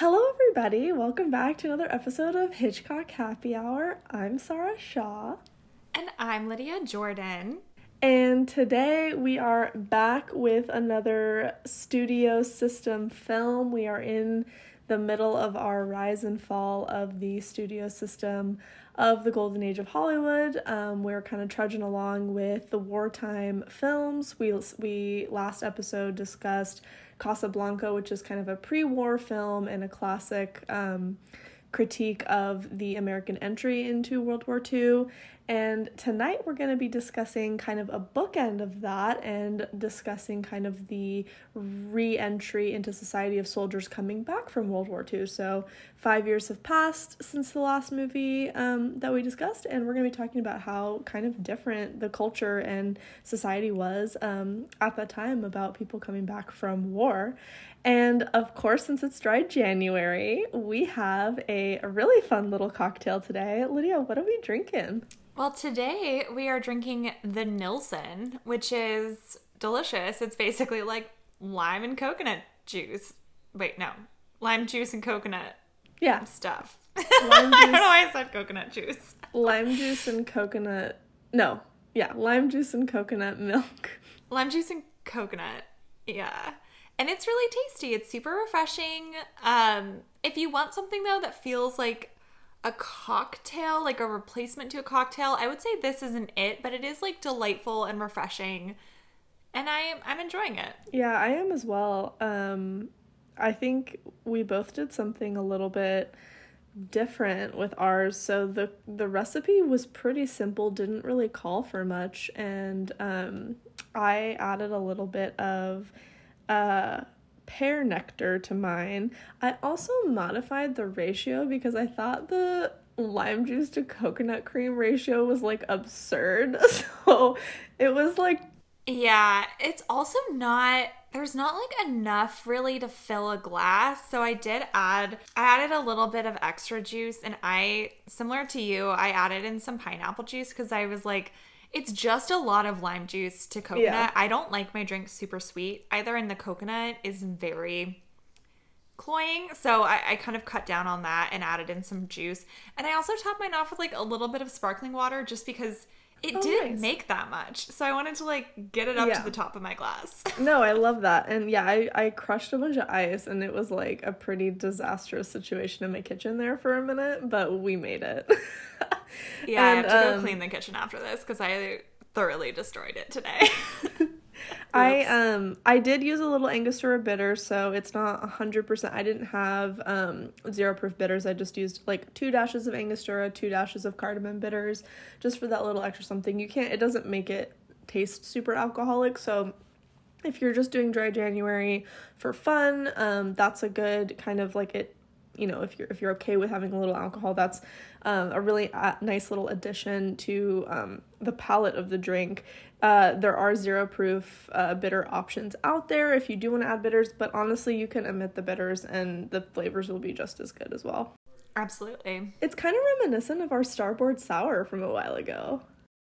Hello, everybody. Welcome back to another episode of Hitchcock Happy Hour. I'm Sarah Shaw. And I'm Lydia Jordan. And today we are back with another studio system film. We are in the middle of our rise and fall of the studio system of the golden age of Hollywood. Um, we're kind of trudging along with the wartime films. We we last episode discussed Casablanca, which is kind of a pre-war film and a classic um, critique of the American entry into World War II. And tonight we're going to be discussing kind of a bookend of that and discussing kind of the re entry into society of soldiers coming back from World War II. So, five years have passed since the last movie um, that we discussed, and we're going to be talking about how kind of different the culture and society was um, at that time about people coming back from war. And of course, since it's dry January, we have a really fun little cocktail today. Lydia, what are we drinking? Well, today we are drinking the Nilsson, which is delicious. It's basically like lime and coconut juice. Wait, no. Lime juice and coconut yeah. stuff. I don't know why I said coconut juice. lime juice and coconut. No. Yeah, lime juice and coconut milk. Lime juice and coconut. Yeah. And it's really tasty. It's super refreshing. Um if you want something though that feels like a cocktail, like a replacement to a cocktail, I would say this isn't it, but it is like delightful and refreshing. And I I'm enjoying it. Yeah, I am as well. Um I think we both did something a little bit different with ours. So the the recipe was pretty simple, didn't really call for much and um I added a little bit of uh pear nectar to mine. I also modified the ratio because I thought the lime juice to coconut cream ratio was like absurd. So it was like yeah, it's also not there's not like enough really to fill a glass. So I did add I added a little bit of extra juice and I similar to you, I added in some pineapple juice cuz I was like it's just a lot of lime juice to coconut. Yeah. I don't like my drink super sweet either, and the coconut is very cloying. So I, I kind of cut down on that and added in some juice. And I also topped mine off with like a little bit of sparkling water just because it oh, didn't nice. make that much. So I wanted to like get it up yeah. to the top of my glass. no, I love that. And yeah, I, I crushed a bunch of ice and it was like a pretty disastrous situation in my kitchen there for a minute, but we made it. yeah, and, I have to um, go clean the kitchen after this because I thoroughly destroyed it today. I um I did use a little Angostura bitter, so it's not hundred percent. I didn't have um zero proof bitters. I just used like two dashes of Angostura, two dashes of cardamom bitters, just for that little extra something. You can't. It doesn't make it taste super alcoholic, so if you're just doing dry January for fun, um, that's a good kind of like it you know if you're if you're okay with having a little alcohol that's um, a really uh, nice little addition to um, the palate of the drink uh, there are zero proof uh, bitter options out there if you do want to add bitters but honestly you can omit the bitters and the flavors will be just as good as well absolutely it's kind of reminiscent of our starboard sour from a while ago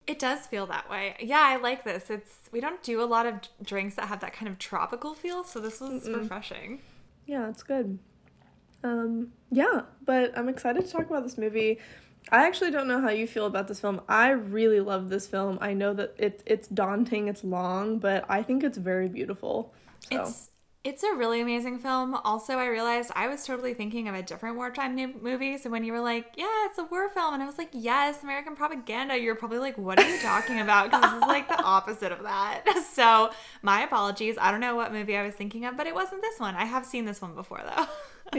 it does feel that way. Yeah, I like this. It's we don't do a lot of drinks that have that kind of tropical feel, so this was Mm-mm. refreshing. Yeah, it's good. Um, yeah, but I'm excited to talk about this movie. I actually don't know how you feel about this film. I really love this film. I know that it it's daunting, it's long, but I think it's very beautiful. So. It's it's a really amazing film. Also, I realized I was totally thinking of a different wartime movie. So when you were like, "Yeah, it's a war film," and I was like, "Yes, American propaganda," you're probably like, "What are you talking about?" Because this is like the opposite of that. So my apologies. I don't know what movie I was thinking of, but it wasn't this one. I have seen this one before though.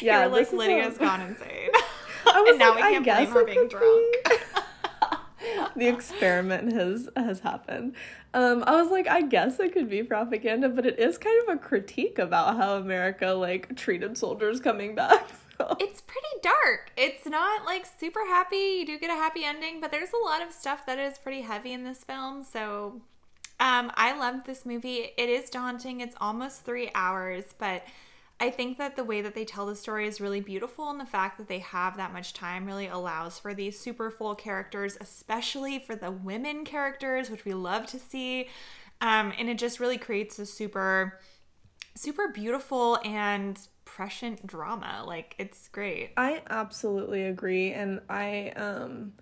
yeah, you're like Lydia's a... gone insane. I and now like, we can't blame her being drunk. the experiment has has happened. Um, I was like, I guess it could be propaganda, but it is kind of a critique about how America like treated soldiers coming back. It's pretty dark. It's not like super happy. You do get a happy ending, but there's a lot of stuff that is pretty heavy in this film. So, um, I loved this movie. It is daunting. It's almost three hours, but I think that the way that they tell the story is really beautiful, and the fact that they have that much time really allows for these super full characters, especially for the women characters, which we love to see. Um, and it just really creates a super, super beautiful and prescient drama. Like it's great. I absolutely agree and I um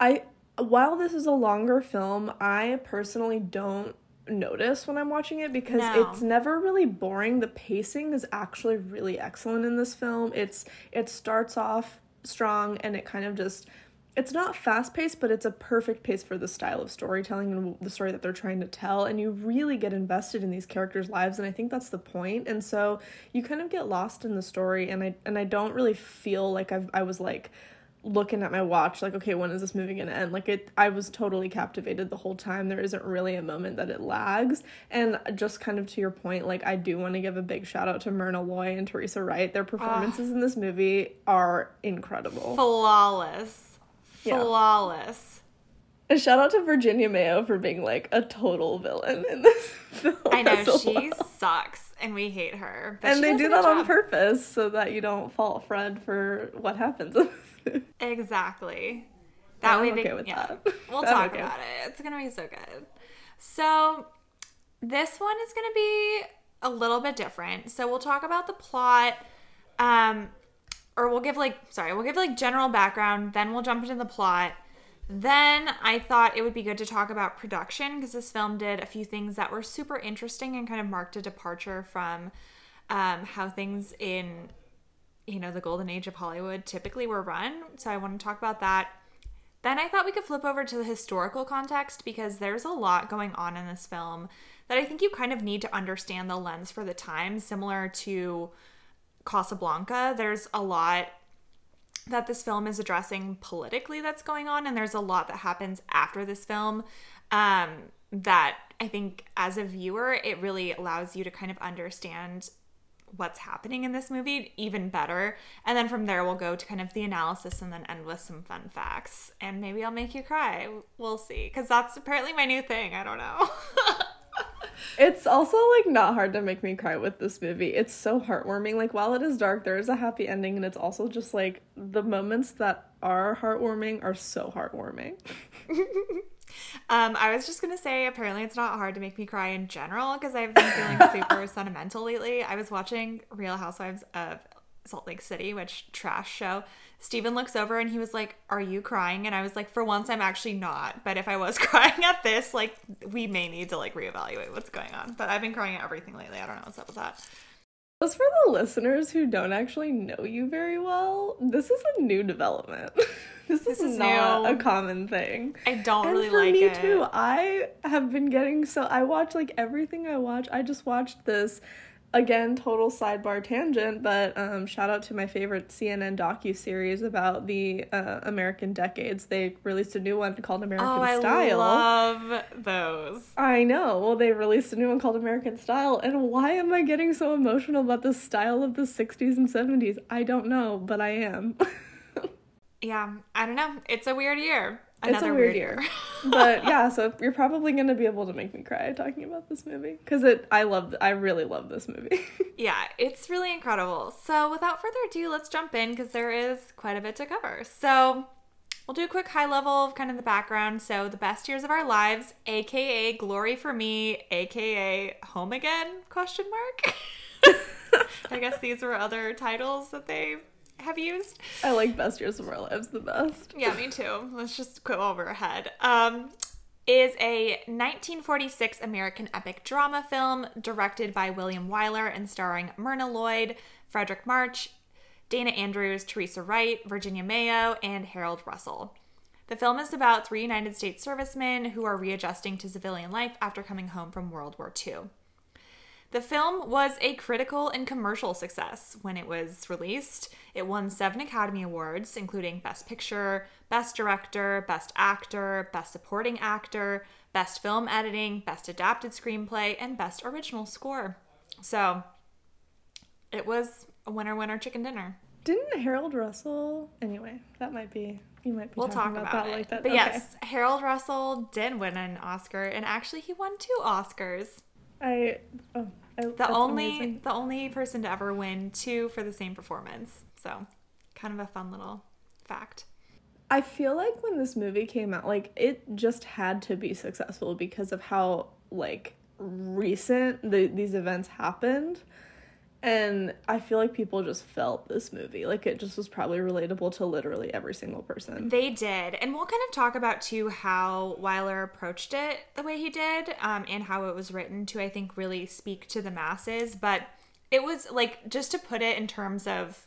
I while this is a longer film, I personally don't notice when I'm watching it because No. it's never really boring. The pacing is actually really excellent in this film. It's it starts off strong and it kind of just it's not fast paced, but it's a perfect pace for the style of storytelling and the story that they're trying to tell. And you really get invested in these characters' lives, and I think that's the point. And so you kind of get lost in the story, and I and I don't really feel like I've I was like looking at my watch like okay when is this movie gonna end like it i was totally captivated the whole time there isn't really a moment that it lags and just kind of to your point like i do want to give a big shout out to myrna loy and teresa wright their performances in this movie are incredible Flawless. Yeah. Flawless. a shout out to virginia mayo for being like a total villain in this film I know she well. sucks and we hate her. But and they do that on purpose so that you don't fault fred for what happens in this movie. Exactly. That I'm way, okay they, with yeah, that. We'll I'm talk okay. about it. It's gonna be so good. So, this one is gonna be a little bit different. So we'll talk about the plot, um, or we'll give like sorry, we'll give like general background. Then we'll jump into the plot. Then I thought it would be good to talk about production because this film did a few things that were super interesting and kind of marked a departure from um, how things in you know, the golden age of Hollywood typically were run. So I want to talk about that. Then I thought we could flip over to the historical context because there's a lot going on in this film that I think you kind of need to understand the lens for the time, similar to Casablanca. There's a lot that this film is addressing politically that's going on, and there's a lot that happens after this film um, that I think as a viewer, it really allows you to kind of understand what's happening in this movie even better. And then from there, we'll go to kind of the analysis and then end with some fun facts. And maybe I'll make you cry. We'll see. Because that's apparently my new thing. I don't know. It's also like not hard to make me cry with this movie. It's so heartwarming. Like while it is dark, there is a happy ending, and it's also just like the moments that are heartwarming are so heartwarming. Um, I was just gonna say, apparently it's not hard to make me cry in general because I've been feeling super sentimental lately. I was watching Real Housewives of Salt Lake City, which trash show. Steven looks over and he was like, "Are you crying?" And I was like, "For once, I'm actually not. But if I was crying at this, like, we may need to like reevaluate what's going on." But I've been crying at everything lately. I don't know what's up with that. As for the listeners who don't actually know you very well, this is a new development. this, This is, is not new. a common thing. I don't and really for like me it. too. I have been getting so I watch like everything I watch. I just watched this again, total sidebar tangent, but um, shout out to my favorite CNN docu series about the uh, American decades. They released a new one called American style Oh, I love those. I know. Well, they released a new one called American Style, and why am I getting so emotional about the style of the 60s and 70s? I don't know, but I am. Yeah, I don't know. It's a weird year. It's a Another weird year. but yeah, so you're probably going to be able to make me cry talking about this movie cuz it I love I really love this movie. Yeah, it's really incredible. So, without further ado, let's jump in because there is quite a bit to cover. So, we'll do a quick high level of kind of the background. So, the best years of our lives, aka Glory for Me, aka Home Again? Question mark. I guess these were other titles that they have used. I like Best Years of Our Lives the best. Yeah, me too. Let's just quit while we're ahead. Um, is a 1946 American epic drama film directed by William Wyler and starring Myrna Loy, Fredric March, Dana Andrews, Teresa Wright, Virginia Mayo, and Harold Russell. The film is about three United States servicemen who are readjusting to civilian life after coming home from World War II. The film was a critical and commercial success when it was released. It won seven Academy Awards, including Best Picture, Best Director, Best Actor, Best Supporting Actor, Best Film Editing, Best Adapted Screenplay, and Best Original Score. So it was a winner winner chicken dinner. Didn't Harold Russell Anyway, that might be you might be We'll talking talk about, about, that it. like that. But Okay. yes, Harold Russell did win an Oscar, and actually he won two Oscars. I oh, I, The only amazing. the only person to ever win two for the same performance. So, kind of a fun little fact. I feel like when this movie came out, like it just had to be successful because of how like recent the, these events happened. And I feel like people just felt this movie. Like it just was probably relatable to literally every single person. They did. And we'll kind of talk about too how Wyler approached it the way he did um, and how it was written to, I think, really speak to the masses. But it was like, just to put it in terms of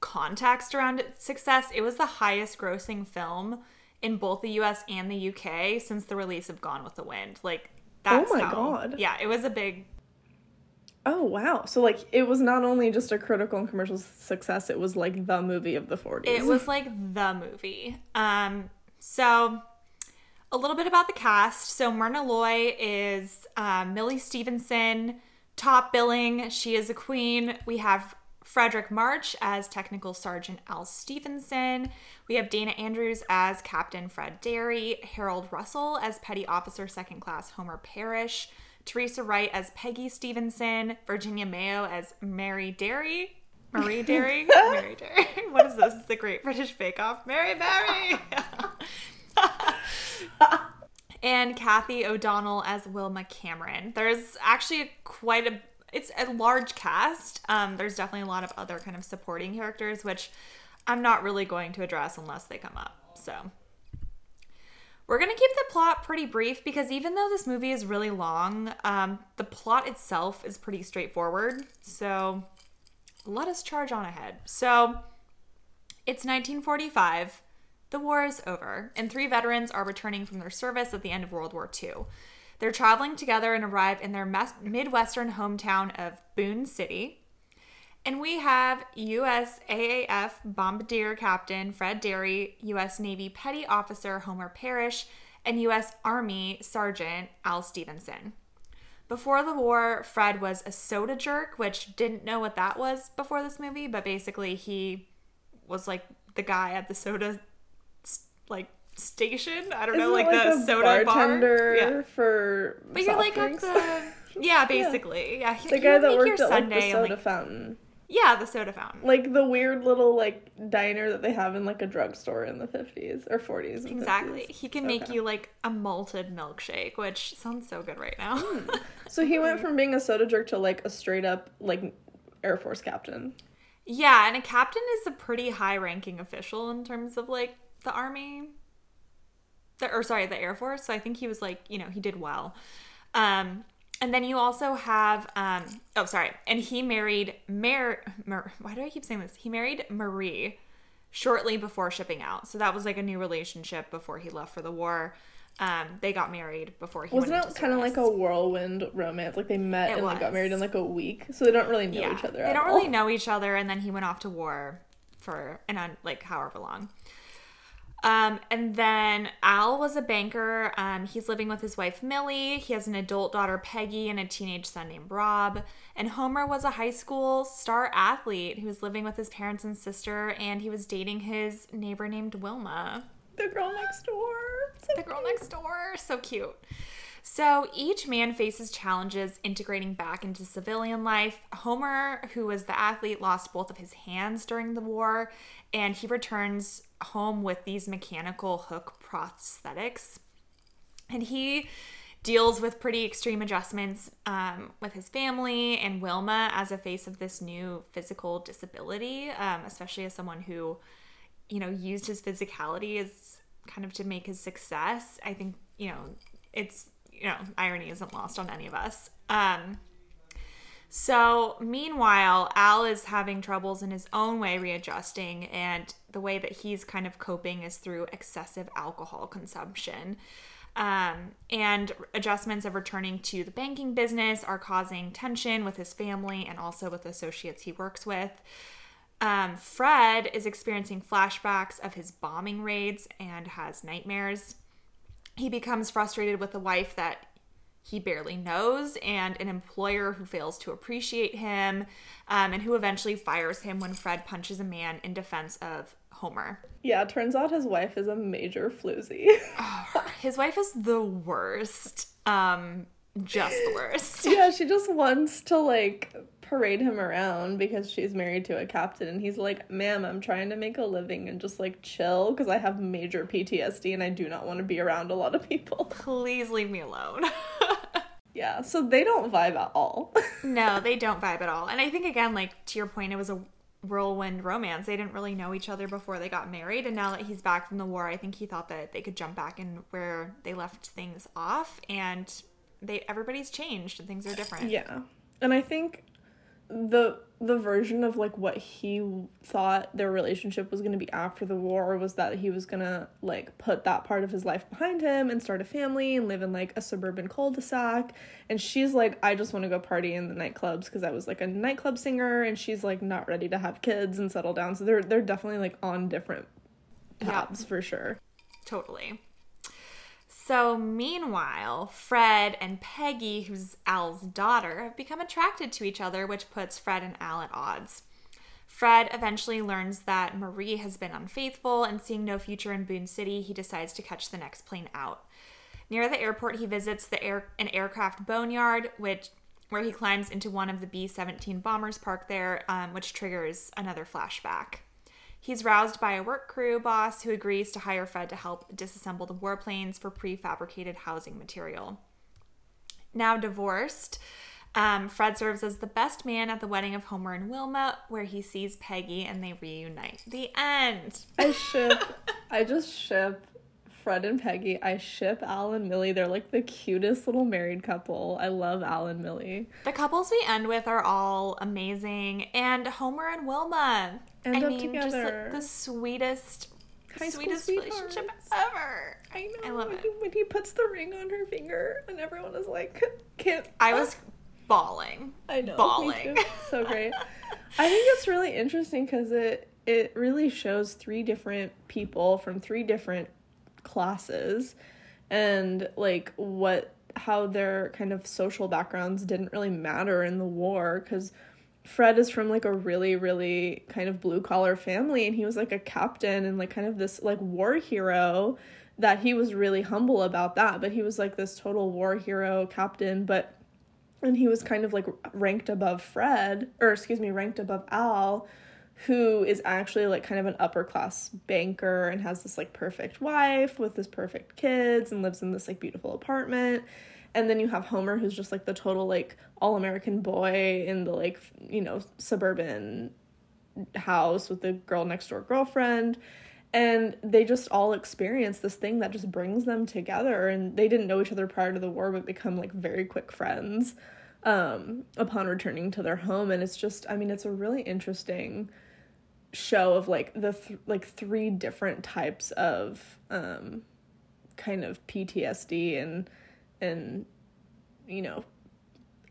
context around its success, it was the highest grossing film in both the US and the UK since the release of Gone with the Wind. Like, that's Oh my how, God. Yeah, it was a big Oh wow. So like it was not only just a critical and commercial success, it was like the movie of the 40s. It was like the movie. Um, so a little bit about the cast. So Myrna Loy is um, Millie Stevenson, top billing. She is a queen. We have Fredric March as Technical Sergeant Al Stevenson. We have Dana Andrews as Captain Fred Derry, Harold Russell as Petty Officer Second Class Homer Parrish, Teresa Wright as Peggy Stevenson, Virginia Mayo as Mary Derry, Marie Derry, Mary Derry. What is this? It's the Great British Bake Off. Mary Mary. and Cathy O'Donnell as Wilma Cameron. There's actually quite a it's a large cast. Um, there's definitely a lot of other kind of supporting characters, which I'm not really going to address unless they come up. So we're gonna keep the plot pretty brief because even though this movie is really long, um, the plot itself is pretty straightforward. So let us charge on ahead. So it's 1945. The war is over, and three veterans are returning from their service at the end of World War II. They're traveling together and arrive in their Midwestern hometown of Boone City. And we have U.S. AAF Bombardier Captain Fred Derry, U.S. Navy Petty Officer Homer Parrish, and U.S. Army Sergeant Al Stevenson. Before the war, Fred was a soda jerk, which didn't know what that was before this movie, but basically he was like the guy at the soda like station. I don't know, Isn't like, it the soda bartender bar. Yeah. for But you're like drinks? at the yeah, basically. Yeah, he- the he guy that worked at like the Sunday and, soda like- fountain. Yeah, the soda fountain. Like the weird little like diner that they have in like a drugstore in the 50s or 40s. Exactly. 50s. He can make you like a malted milkshake, which sounds so good right now. So he went from being a soda jerk to like a straight up like Air Force captain. yeah, and a captain is a pretty high ranking official in terms of like the army. The, or sorry, the Air Force. So I think he was like, you know, he did well. Um, and then you also have, um, oh, sorry. And he married Mar, Mar, why do I keep saying this? He married Marie shortly before shipping out. So that was like a new relationship before he left for the war. Um, they got married before he Wasn't it kind of like a whirlwind romance? Like they met It and like got married in like a week, so they don't really know each other. They don't all. really know each other, and then he went off to war for an un, like however long. Um, and then Al was a banker. Um, he's living with his wife Millie. He has an adult daughter Peggy and a teenage son named Rob. And Homer was a high school star athlete who was living with his parents and sister, and he was dating his neighbor named Wilma The girl next door. So the girl next door. So cute. So each man faces challenges integrating back into civilian life. Homer, who was the athlete, lost both of his hands during the war, and he returns home with these mechanical hook prosthetics. And he deals with pretty extreme adjustments um, with his family and Wilma as a face of this new physical disability, um, especially as someone who, you know, used his physicality as kind of to make his success. I think, you know, it's, you know, irony isn't lost on any of us. Um, so, meanwhile, Al is having troubles in his own way readjusting, and the way that he's kind of coping is through excessive alcohol consumption. Um, and adjustments of returning to the banking business are causing tension with his family and also with associates he works with. Um, Fred is experiencing flashbacks of his bombing raids and has nightmares. He becomes frustrated with a wife that he barely knows and an employer who fails to appreciate him um, and who eventually fires him when Fred punches a man in defense of Homer. Yeah, turns out his wife is a major floozy. His wife is the worst. Um, just the worst. yeah, she just wants to like parade him around because she's married to a captain and he's like, "Ma'am, I'm trying to make a living and just like chill because I have major PTSD and I do not want to be around a lot of people." Please leave me alone. Yeah, so they don't vibe at all. no, they don't vibe at all. And I think again, like to your point, it was a whirlwind romance. They didn't really know each other before they got married, and now that he's back from the war, I think he thought that they could jump back in where they left things off, and they everybody's changed and things are different. Yeah, and I think the the version of like what he thought their relationship was going to be after the war was that he was going to like put that part of his life behind him and start a family and live in like a suburban cul-de-sac. And she's like I just want to go party in the nightclubs because I was like a nightclub singer and she's like not ready to have kids and settle down. So they're they're definitely like on different paths yeah. for sure. Totally so, meanwhile, Fred and Peggy, who's Al's daughter, have become attracted to each other, which puts Fred and Al at odds. Fred eventually learns that Marie has been unfaithful, and seeing no future in Boone City, he decides to catch the next plane out. Near the airport, he visits the air, an aircraft boneyard, which where he climbs into one of the B 17 bombers parked there, um, which triggers another flashback. He's roused by a work crew boss who agrees to hire Fred to help disassemble the warplanes for prefabricated housing material. Now divorced, um, Fred serves as the best man at the wedding of Homer and Wilma, where he sees Peggy and they reunite. The end. I ship. I just ship Fred and Peggy. I ship Al and Millie. They're like the cutest little married couple. I love Al and Millie. The couples we end with are all amazing. And Homer and Wilma. End I mean, together. just like the sweetest High sweetest relationship ever. I know. I love when it. He, when he puts the ring on her finger and everyone is like, can't. I was bawling. I know. Bawling. So great. I think it's really interesting because it it really shows three different people from three different classes and like what how their kind of social backgrounds didn't really matter in the war because Fred is from like a really, really kind of blue collar family, and he was like a captain and like kind of this like war hero that he was really humble about that. But he was like this total war hero captain, but and he was kind of like ranked above Fred, or excuse me, ranked above Al, who is actually like kind of an upper class banker and has this like perfect wife with this perfect kids and lives in this like beautiful apartment. And then you have Homer who's just like the total like all American boy in the like, you know, suburban house with the girl next door girlfriend. And they just all experience this thing that just brings them together. And they didn't know each other prior to the war, but become like very quick friends um, upon returning to their home. And it's just, I mean, it's a really interesting show of like the th- like three different types of um kind of PTSD and and you know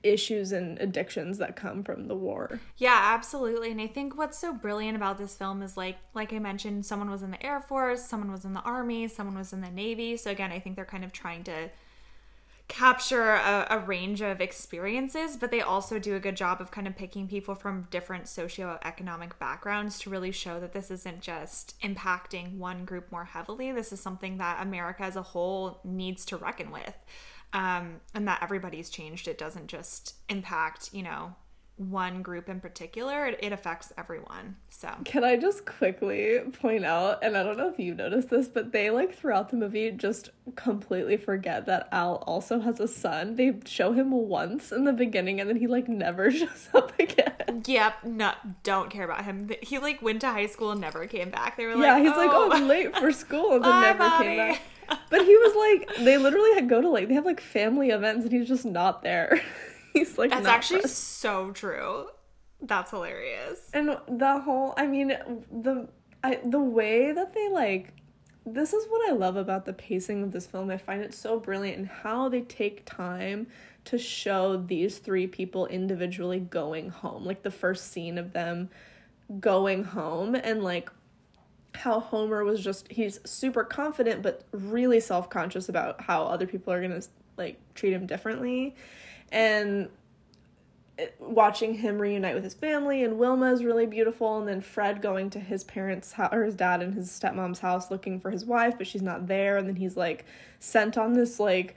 issues and addictions that come from the war. Yeah, absolutely. And I think what's so brilliant about this film is like like I mentioned someone was in the Air Force, someone was in the army, someone was in the Navy. So again, I think they're kind of trying to capture a, a, range of experiences, but they also do a good job of kind of picking people from different socioeconomic backgrounds to really show that this isn't just impacting one group more heavily. This is something that America as a whole needs to reckon with. Um, and that everybody's changed. It doesn't just impact, you know, one group in particular, it, it, affects everyone. So, can I just quickly point out, and I don't know if you noticed this, but they like throughout the movie just completely forget that Al also has a son. They show him once in the beginning and then he like never shows up again. Yep, no, don't care about him. He like went to high school and never came back. They were like, yeah, he's oh. like, oh, I'm late for school and then never came back. But he was like, they literally had go to like, they have like family events and he's just not there. He's like That's actually so true. That's hilarious. And the whole I mean the I the way that they like this is what I love about the pacing of this film. I find it so brilliant and how they take time to show these three people individually going home. Like the first scene of them going home and like how Homer was just he's super confident but really self-conscious about how other people are going to like treat him differently. And watching him reunite with his family and Wilma is really beautiful and then Fred going to his parents house or his dad and his stepmom's house looking for his wife but she's not there and then he's like sent on this like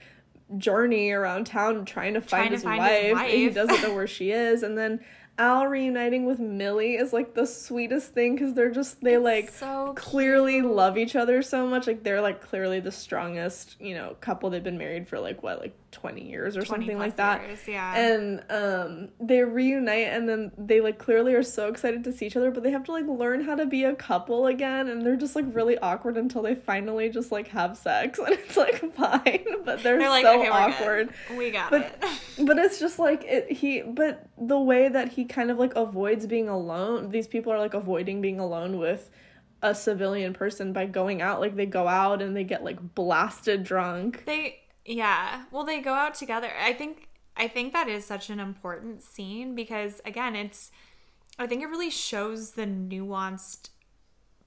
journey around town trying to find, trying his, to find wife, his wife and he doesn't know where she is. And then Al reuniting with Millie is like the sweetest thing because they're just they it's like so clearly love each other so much. Like they're like clearly the strongest you know couple. They've been married for like what like 20 years or 20 something like that. years, yeah. And um they reunite and then they like clearly are so excited to see each other, but they have to like learn how to be a couple again and they're just like really awkward until they finally just like have sex and it's like fine, but they're, They're like, so okay, awkward. good. We got But it. but it's just like it he but the way that he kind of like avoids being alone, these people are like avoiding being alone with a civilian person by going out like they go out and they get like blasted drunk. They yeah. Well, they go out together. I think I think that is such an important scene because again, it's I think it really shows the nuanced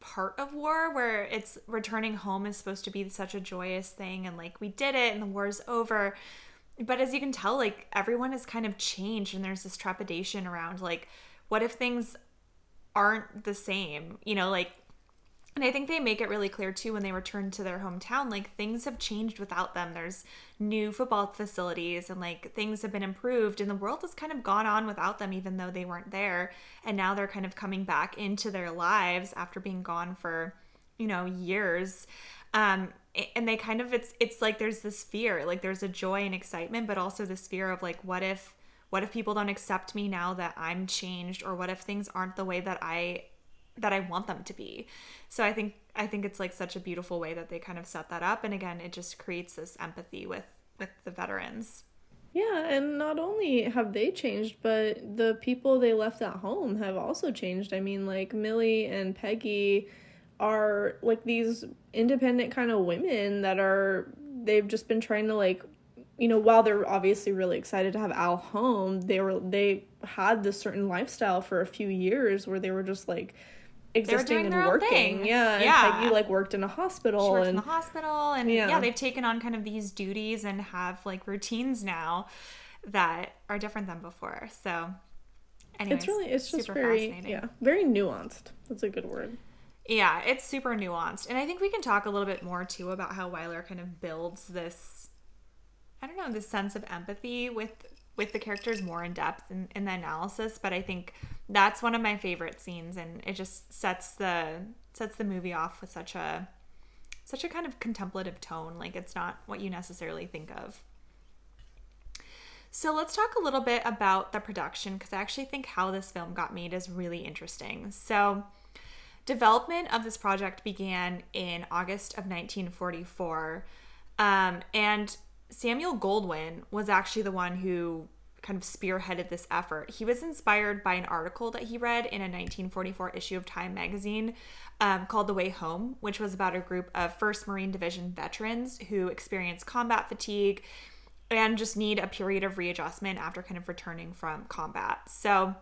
part of war where it's returning home is supposed to be such a joyous thing and like we did it and the war's over. But as you can tell, like everyone has kind of changed and there's this trepidation around like what if things aren't the same? You know, like and I think they make it really clear too when they return to their hometown, like things have changed without them. There's new football facilities and like things have been improved, and the world has kind of gone on without them, even though they weren't there. And now they're kind of coming back into their lives after being gone for, you know, years. Um, and they kind of it's it's like there's this fear, like there's a joy and excitement, but also this fear of like, what if what if people don't accept me now that I'm changed, or what if things aren't the way that I that I want them to be. So I think I think it's like such a beautiful way that they kind of set that up and again it just creates this empathy with with the veterans. Yeah, and not only have they changed, but the people they left at home have also changed. I mean, like Millie and Peggy are like these independent kind of women that are they've just been trying to like you know, while they're obviously really excited to have Al home, they were they had this certain lifestyle for a few years where they were just like existing and working. thing. Yeah, Yeah. Peggy like worked in a hospital and in the hospital and Yeah. yeah. they've taken on kind of these duties and have like routines now that are different than before. So anyways, it's really it's just very yeah, very nuanced. That's a good word. Yeah, it's super nuanced. And I think we can talk a little bit more too about how Wyler kind of builds this I don't know, this sense of empathy with with the characters more in depth in, in the analysis, but I think that's one of my favorite scenes and it just sets the sets the movie off with such a such a kind of contemplative tone. Like it's not what you necessarily think of. So let's talk a little bit about the production because I actually think how this film got made is really interesting. So Development of this project began in August of 1944, um, and Samuel Goldwyn was actually the one who kind of spearheaded this effort. He was inspired by an article that he read in a 1944 issue of Time magazine um, called The Way Home, which was about a group of 1st Marine Division veterans who experienced combat fatigue and just need a period of readjustment after kind of returning from combat. So,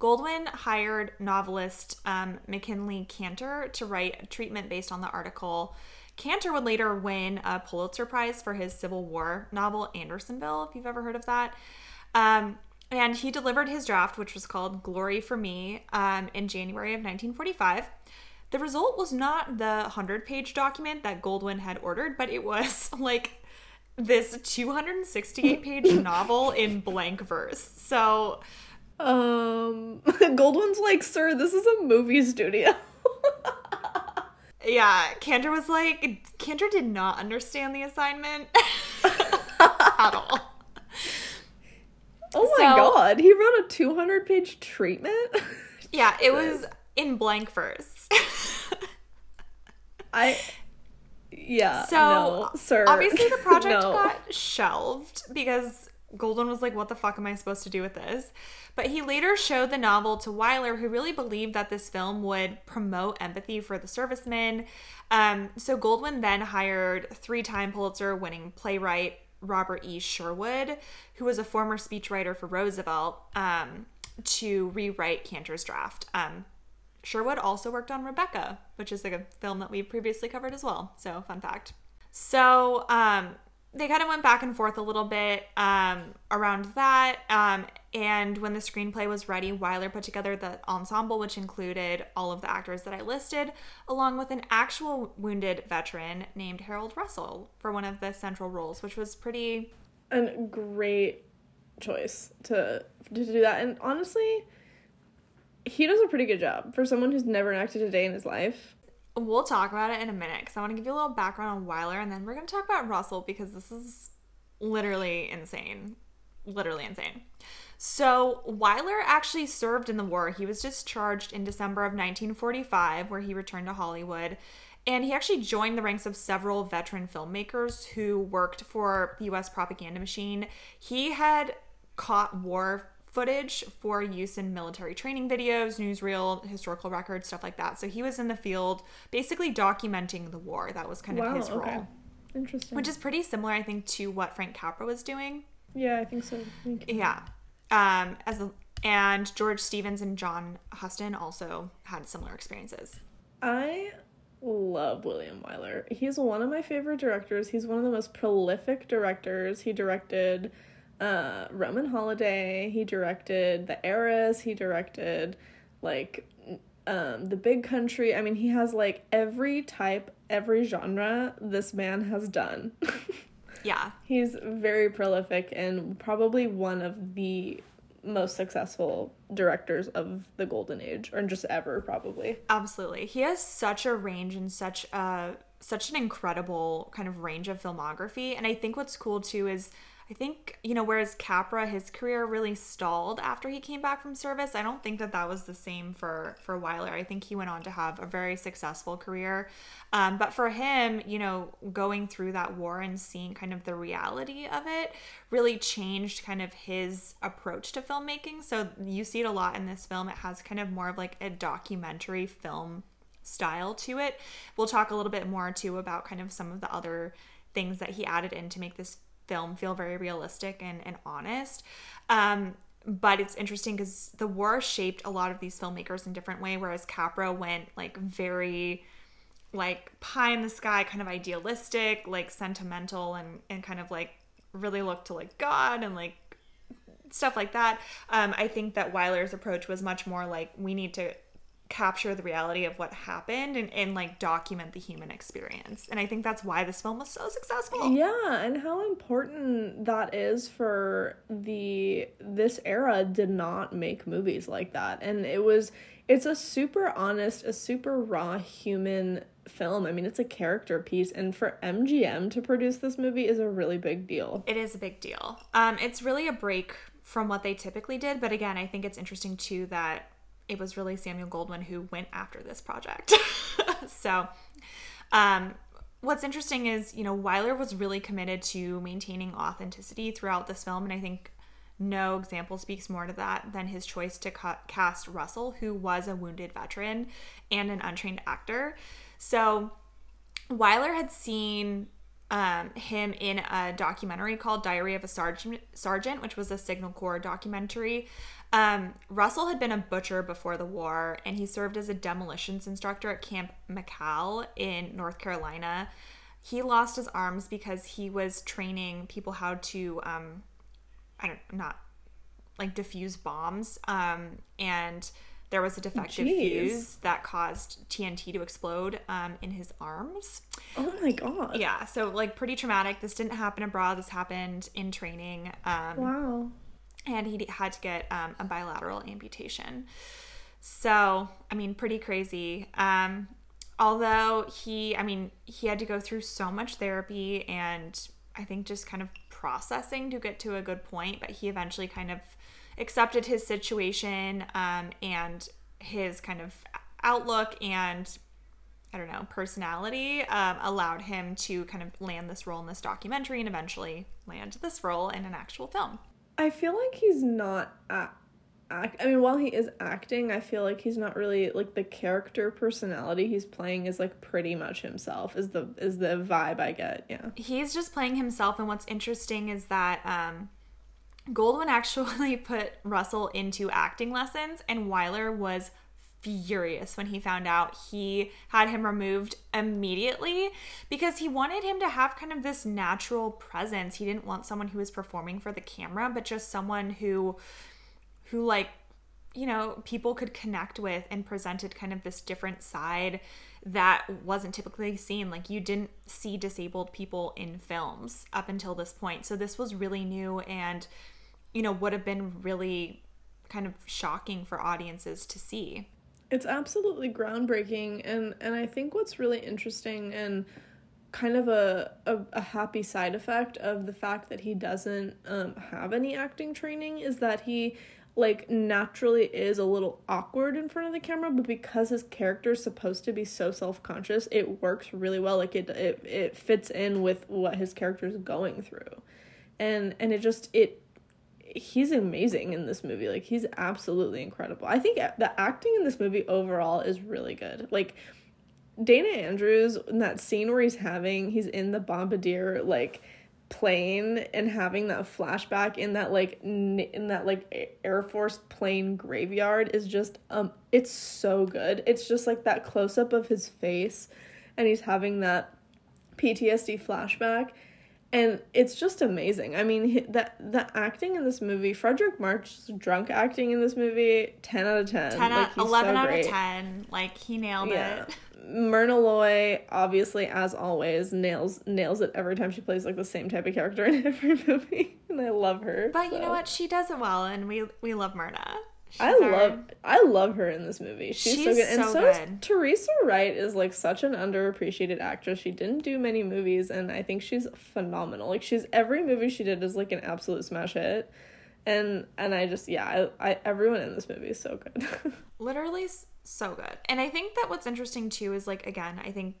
Goldwyn hired novelist um, MacKinlay Kantor to write a treatment based on the article. Kantor would later win a Pulitzer Prize for his Civil War novel Andersonville, if you've ever heard of that. Um, and he delivered his draft, which was called Glory for Me, um, in January of 1945. The result was not the 100 page document that Goldwyn had ordered, but it was like this 268 page novel in blank verse. So Um, Goldwyn's like, sir, this is a movie studio. Yeah, Kantor was like, Kantor did not understand the assignment at all. oh my So- god, he wrote a 200 page treatment? Yeah, it was in blank verse. I. Yeah. So, no, sir. Obviously, the project No. got shelved because Goldwyn was like, What the fuck am I supposed to do with this? But he later showed the novel to Wyler, who really believed that this film would promote empathy for the servicemen. Um, so, Goldwyn then hired three time Pulitzer winning playwright Robert E. Sherwood, who was a former speechwriter for Roosevelt, um, to rewrite Kantor's draft. Um, Sherwood also worked on Rebecca, which is like a film that we previously covered as well. So, fun fact. So, um, they kind of went back and forth a little bit um, around that. Um, and when the screenplay was ready, Wyler put together the ensemble, which included all of the actors that I listed, along with an actual wounded veteran named Harold Russell for one of the central roles, which was pretty. A great choice to to do that. And honestly, he does a pretty good job for someone who's never acted a day in his life. We'll talk about it in a minute because I want to give you a little background on Wyler, and then we're going to talk about Russell because this is literally insane. Literally insane. So, Wyler actually served in the war. He was discharged in December of 1945, where he returned to Hollywood. And he actually joined the ranks of several veteran filmmakers who worked for the US propaganda machine. He had caught war footage for use in military training videos, newsreel, historical records, stuff like that. So he was in the field basically documenting the war. That was kind of Wow, his role. okay. Interesting. Which is pretty similar, I think, to what Frank Capra was doing. yeah, I think so. Yeah. Um, as a, and George Stevens and John Huston also had similar experiences. I love William Wyler. He's one of my favorite directors. He's one of the most prolific directors. He directed uh, Roman Holiday. He directed The Heiress. He directed like um, The Big Country. I mean, he has like every type, every genre this man has done. Yeah. He's very prolific and probably one of the most successful directors of the golden age or just ever probably. Absolutely. He has such a range and such a such an incredible kind of range of filmography. And I think what's cool too is I think, you know, whereas Capra, his career really stalled after he came back from service. I don't think that that was the same for for Wyler. I think he went on to have a very successful career. Um, but for him, you know, going through that war and seeing kind of the reality of it really changed kind of his approach to filmmaking. So you see it a lot in this film. It has kind of more of like a documentary film style to it. We'll talk a little bit more too about kind of some of the other things that he added in to make this film feel very realistic and, and honest. Um, but it's interesting because the war shaped a lot of these filmmakers in different way, whereas Capra went like very like pie in the sky, kind of idealistic, like sentimental and, and kind of like really looked to like God and like stuff like that. Um, I think that Wyler's approach was much more like we need to capture the reality of what happened and, and like document the human experience. And I think that's why this film was so successful. Yeah, and how important that is for the this era did not make movies like that. And it was it's a super honest, a super raw human film. I mean, it's a character piece and for MGM to produce this movie is a really big deal. It is a big deal. Um, it's really a break from what they typically did, but again, I think it's interesting too that it was really Samuel Goldwyn who went after this project. so, um, what's interesting is, you know, Wyler was really committed to maintaining authenticity throughout this film, and I think no example speaks more to that than his choice to ca- cast Russell, who was a wounded veteran and an untrained actor. So, Wyler had seen um, him in a documentary called Diary of a Sergeant, Sergeant which was a Signal Corps documentary. Um, Russell had been a butcher before the war, and he served as a demolitions instructor at Camp Mackall in North Carolina. He lost his arms because he was training people how to, um, I don't not like diffuse bombs, um, and there was a defective Jeez. fuse that caused TNT to explode um, in his arms. Oh my god. Yeah, so like pretty traumatic. This didn't happen abroad. This happened in training. Um, Wow. and he had to get um, a bilateral amputation. So, I mean, pretty crazy. Um, although he, I mean, he had to go through so much therapy and I think just kind of processing to get to a good point, but he eventually kind of accepted his situation um, and his kind of outlook and I don't know, personality um, allowed him to kind of land this role in this documentary and eventually land this role in an actual film. I feel like he's not a- act. I mean, while he is acting, I feel like he's not really like the character personality he's playing is like pretty much himself. Is the is the vibe I get? Yeah. he's just playing himself and what's interesting is that um goldwyn actually put russell into acting lessons and wyler was furious when he found out he had him removed immediately because he wanted him to have kind of this natural presence he didn't want someone who was performing for the camera but just someone who who like you know people could connect with and presented kind of this different side that wasn't typically seen. Like you didn't see disabled people in films up until this point. So this was really new and you know would have been really kind of shocking for audiences to see. It's absolutely groundbreaking and and I think what's really interesting and kind of a, a, a happy side effect of the fact that he doesn't um, have any acting training is that he like naturally is a little awkward in front of the camera but because his character is supposed to be so self-conscious it works really well. Like it it, it fits in with what his character is going through. And and it just it he's amazing in this movie. Like he's absolutely incredible. I think the acting in this movie overall is really good. Like dana andrews in that scene where he's having he's in the bombardier like plane and having that flashback in that like n- in that like air force plane graveyard is just um it's so good it's just like that close up of his face and he's having that PTSD flashback and it's just amazing. I mean, that the acting in this movie, Fredric March's drunk acting in this movie, ten out of ten. 10 like, 11 so out of 10. Like, he nailed yeah. it. Myrna Loy, obviously, as always, nails nails it every time she plays like the same type of character in every movie, and I love her. But so. you know what? She does it well, and we we love Myrna. She's I our... love I love her in this movie. She's, She's so good. And so, so good. Teresa Wright is like such an underappreciated actress. She didn't do many movies and I think she's phenomenal. Like she's every movie she did is like an absolute smash hit. And and I just yeah, I, I everyone in this movie is so good. Literally so good. And I think that what's interesting too is like again, I think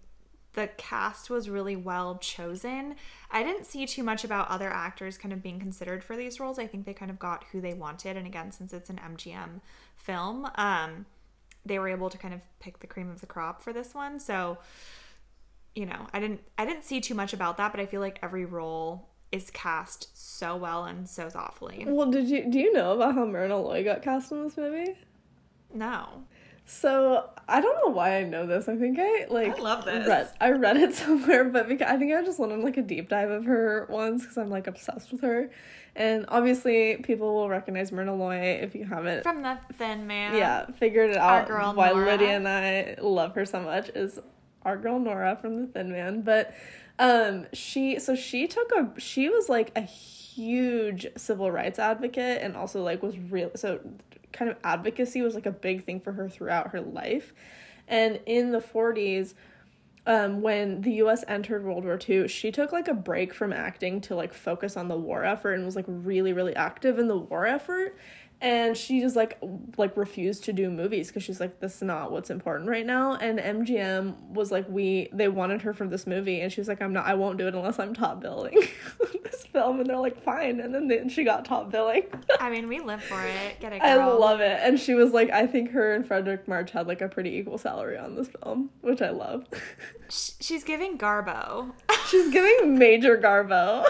the cast was really well chosen. I didn't see too much about other actors kind of being considered for these roles. I think they kind of got who they wanted. And again, since it's an MGM film, um, they were able to kind of pick the cream of the crop for this one. So, you know, I didn't I didn't see too much about that, but I feel like every role is cast so well and so thoughtfully. Well, did you do you know about how Myrna Loy got cast in this movie? No. So I don't know why I know this. I think I like I love this. Read, I read it somewhere, but because I think I just went on like a deep dive of her once because I'm like obsessed with her, and obviously people will recognize Myrna Loy if you haven't from the Thin Man. Yeah, figured it out. Our girl why Nora. Lydia and I love her so much is our girl Nora from the Thin Man, but um she so she took a she was like a huge civil rights advocate and also like was real so kind of advocacy was like a big thing for her throughout her life. And in the 40s, um, when the US entered World War II, she took like a break from acting to like focus on the war effort and was like really, really active in the war effort and she just like like refused to do movies because she's like this is not what's important right now. And mgm was like we they wanted her for this movie. And she was like i'm not i won't do it unless i'm top billing this film. And they're like fine. And then they, she got top billing. I mean we live for it. Get it girl. i love it. And she was like i think her and fredric march had like a pretty equal salary on this film which i love. She's giving garbo. She's giving major garbo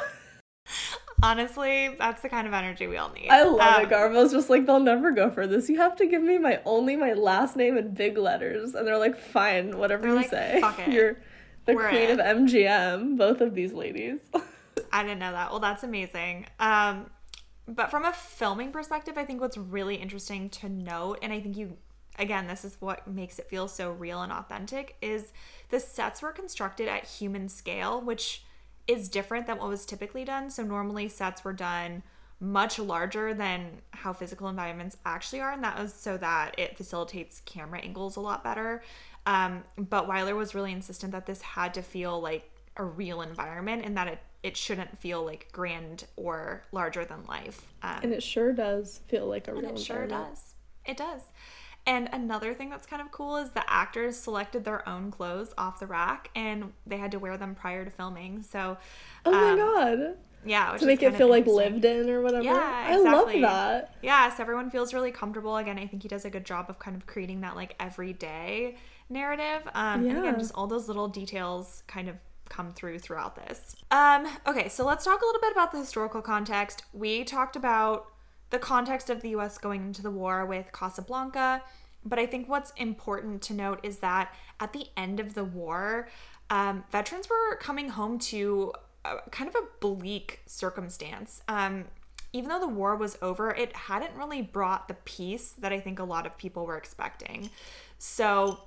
Honestly, that's the kind of energy we all need. I love um, it. Garbo's just like, they'll never go for this. You have to give me my only my last name in big letters. And they're like, fine, whatever you like, say. You're the We're queen in. of MGM, both of these ladies. I didn't know that. Well, that's amazing. Um, but from a filming perspective, I think what's really interesting to note, and I think you, again, this is what makes it feel so real and authentic, is the sets were constructed at human scale, which is different than what was typically done. So normally sets were done much larger than how physical environments actually are, and that was so that it facilitates camera angles a lot better. Um, but Wyler was really insistent that this had to feel like a real environment and that it it shouldn't feel like grand or larger than life. Um, and it sure does feel like a real. And it sure does. It does. And another thing that's kind of cool is the actors selected their own clothes off the rack and they had to wear them prior to filming. So, oh my um, god. Yeah, to make it feel like lived in or whatever. Yeah, exactly. I love that. Yeah, so everyone feels really comfortable. Again, I think he does a good job of kind of creating that like everyday narrative. Um, yeah. And again, just all those little details kind of come through throughout this. Um, okay, so let's talk a little bit about the historical context. We talked about the context of the US going into the war with Casablanca. But I think what's important to note is that at the end of the war, um, veterans were coming home to a, kind of a bleak circumstance. Um, even though the war was over, it hadn't really brought the peace that I think a lot of people were expecting. So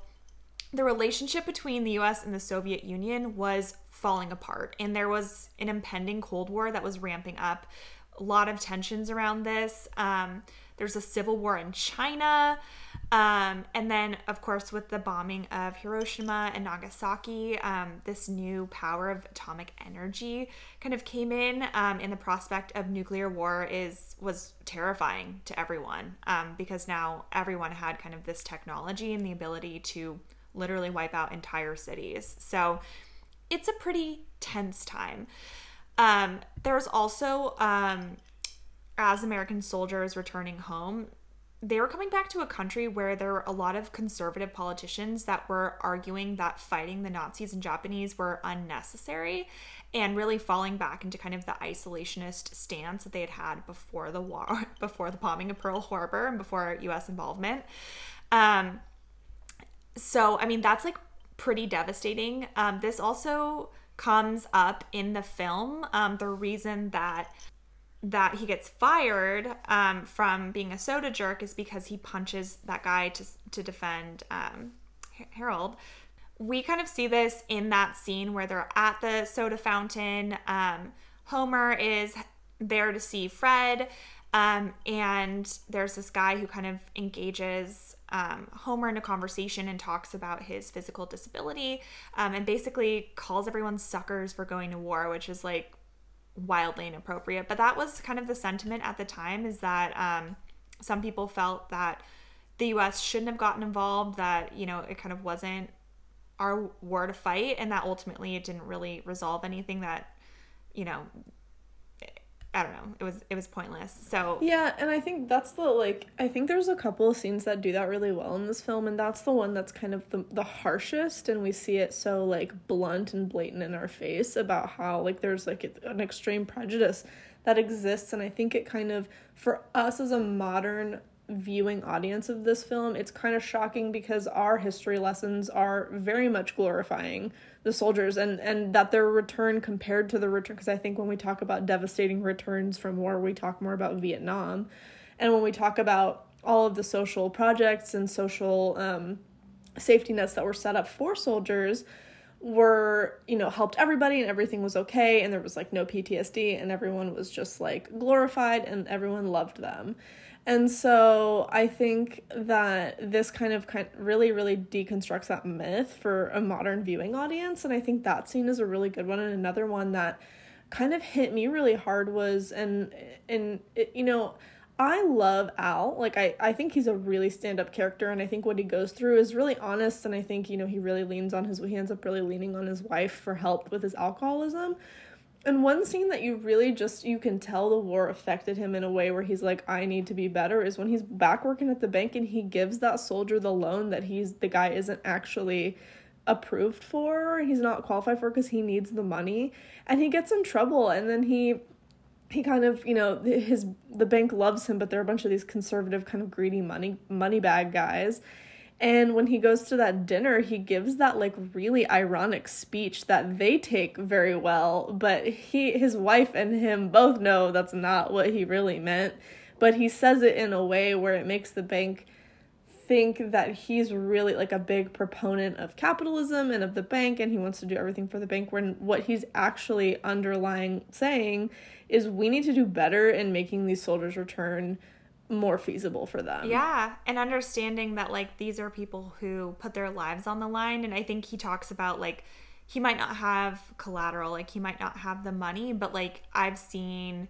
the relationship between the US and the Soviet Union was falling apart, and there was an impending Cold War that was ramping up a lot of tensions around this. Um, there's a civil war in China. Um, and then, of course, with the bombing of Hiroshima and Nagasaki, um, this new power of atomic energy kind of came in, um, and the prospect of nuclear war is was terrifying to everyone um, because now everyone had kind of this technology and the ability to literally wipe out entire cities. So it's a pretty tense time. Um, there's also um, as American soldiers returning home, they were coming back to a country where there were a lot of conservative politicians that were arguing that fighting the Nazis and Japanese were unnecessary and really falling back into kind of the isolationist stance that they had had before the war, before the bombing of Pearl Harbor and before US involvement. Um, so, I mean, that's like pretty devastating. Um, this also comes up in the film. Um, the reason that that he gets fired um, from being a soda jerk is because he punches that guy to, to defend um, Harold. We kind of see this in that scene where they're at the soda fountain. Um, Homer is there to see Fred, um, and there's this guy who kind of engages um, Homer in a conversation and talks about his physical disability um, and basically calls everyone suckers for going to war, which is like wildly inappropriate. But that was kind of the sentiment at the time is that um, some people felt that the US shouldn't have gotten involved, that, you know, it kind of wasn't our war to fight, and that ultimately it didn't really resolve anything that, you know, I don't know. It was it was pointless. So Yeah, and I think that's the like I think there's a couple of scenes that do that really well in this film and that's the one that's kind of the the harshest and we see it so like blunt and blatant in our face about how like there's like an extreme prejudice that exists and I think it kind of for us as a modern viewing audience of this film, it's kind of shocking because our history lessons are very much glorifying the soldiers and and that their return compared to the return because I think when we talk about devastating returns from war, we talk more about Vietnam. And when we talk about all of the social projects and social um, safety nets that were set up for soldiers, were you know helped everybody and everything was okay and there was like no PTSD and everyone was just like glorified and everyone loved them. And so I think that this kind of kind really really deconstructs that myth for a modern viewing audience and I think that scene is a really good one and another one that kind of hit me really hard was and and it, you know I love Al. Like I, I think he's a really stand-up character and I think what he goes through is really honest and I think, you know, he really leans on his he ends up really leaning on his wife for help with his alcoholism. And one scene that you really just you can tell the war affected him in a way where he's like, I need to be better is when he's back working at the bank and he gives that soldier the loan that he's the guy isn't actually approved for, he's not qualified for because he needs the money. And he gets in trouble and then he he kind of you know his the bank loves him but there are a bunch of these conservative kind of greedy money money bag guys and when he goes to that dinner he gives that like really ironic speech that they take very well but he his wife and him both know that's not what he really meant. But he says it in a way where it makes the bank think that he's really like a big proponent of capitalism and of the bank and he wants to do everything for the bank when what he's actually underlying saying is we need to do better in making these soldiers return more feasible for them. Yeah, and understanding that like these are people who put their lives on the line and I think he talks about like he might not have collateral, like he might not have the money, but like I've seen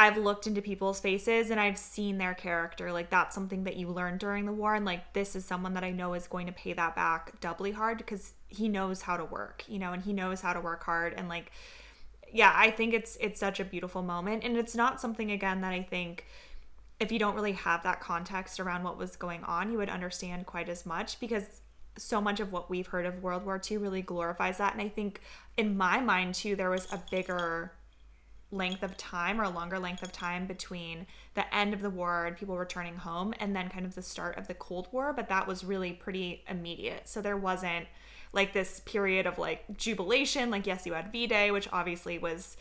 I've looked into people's faces and I've seen their character. Like that's something that you learn during the war and like this is someone that I know is going to pay that back doubly hard because he knows how to work, you know, and he knows how to work hard and like yeah, I think it's it's such a beautiful moment and it's not something again that I think if you don't really have that context around what was going on, you would understand quite as much because so much of what we've heard of World War II really glorifies that and I think in my mind too there was a bigger length of time or a longer length of time between the end of the war and people returning home and then kind of the start of the Cold War, but that was really pretty immediate. So there wasn't like this period of like jubilation. Like, yes, you had V Day, which obviously was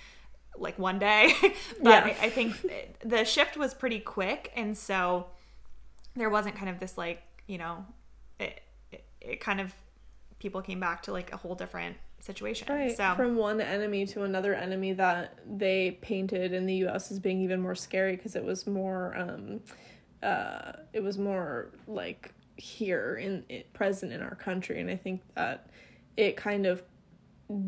like one day, but yeah. I, I think the shift was pretty quick. And so there wasn't kind of this like, you know, it, it, it kind of people came back to like a whole different situation. Right. So from one enemy to another enemy that they painted in the U.S. as being even more scary because it was more um, uh, it was more like here in it, present in our country, and I think that it kind of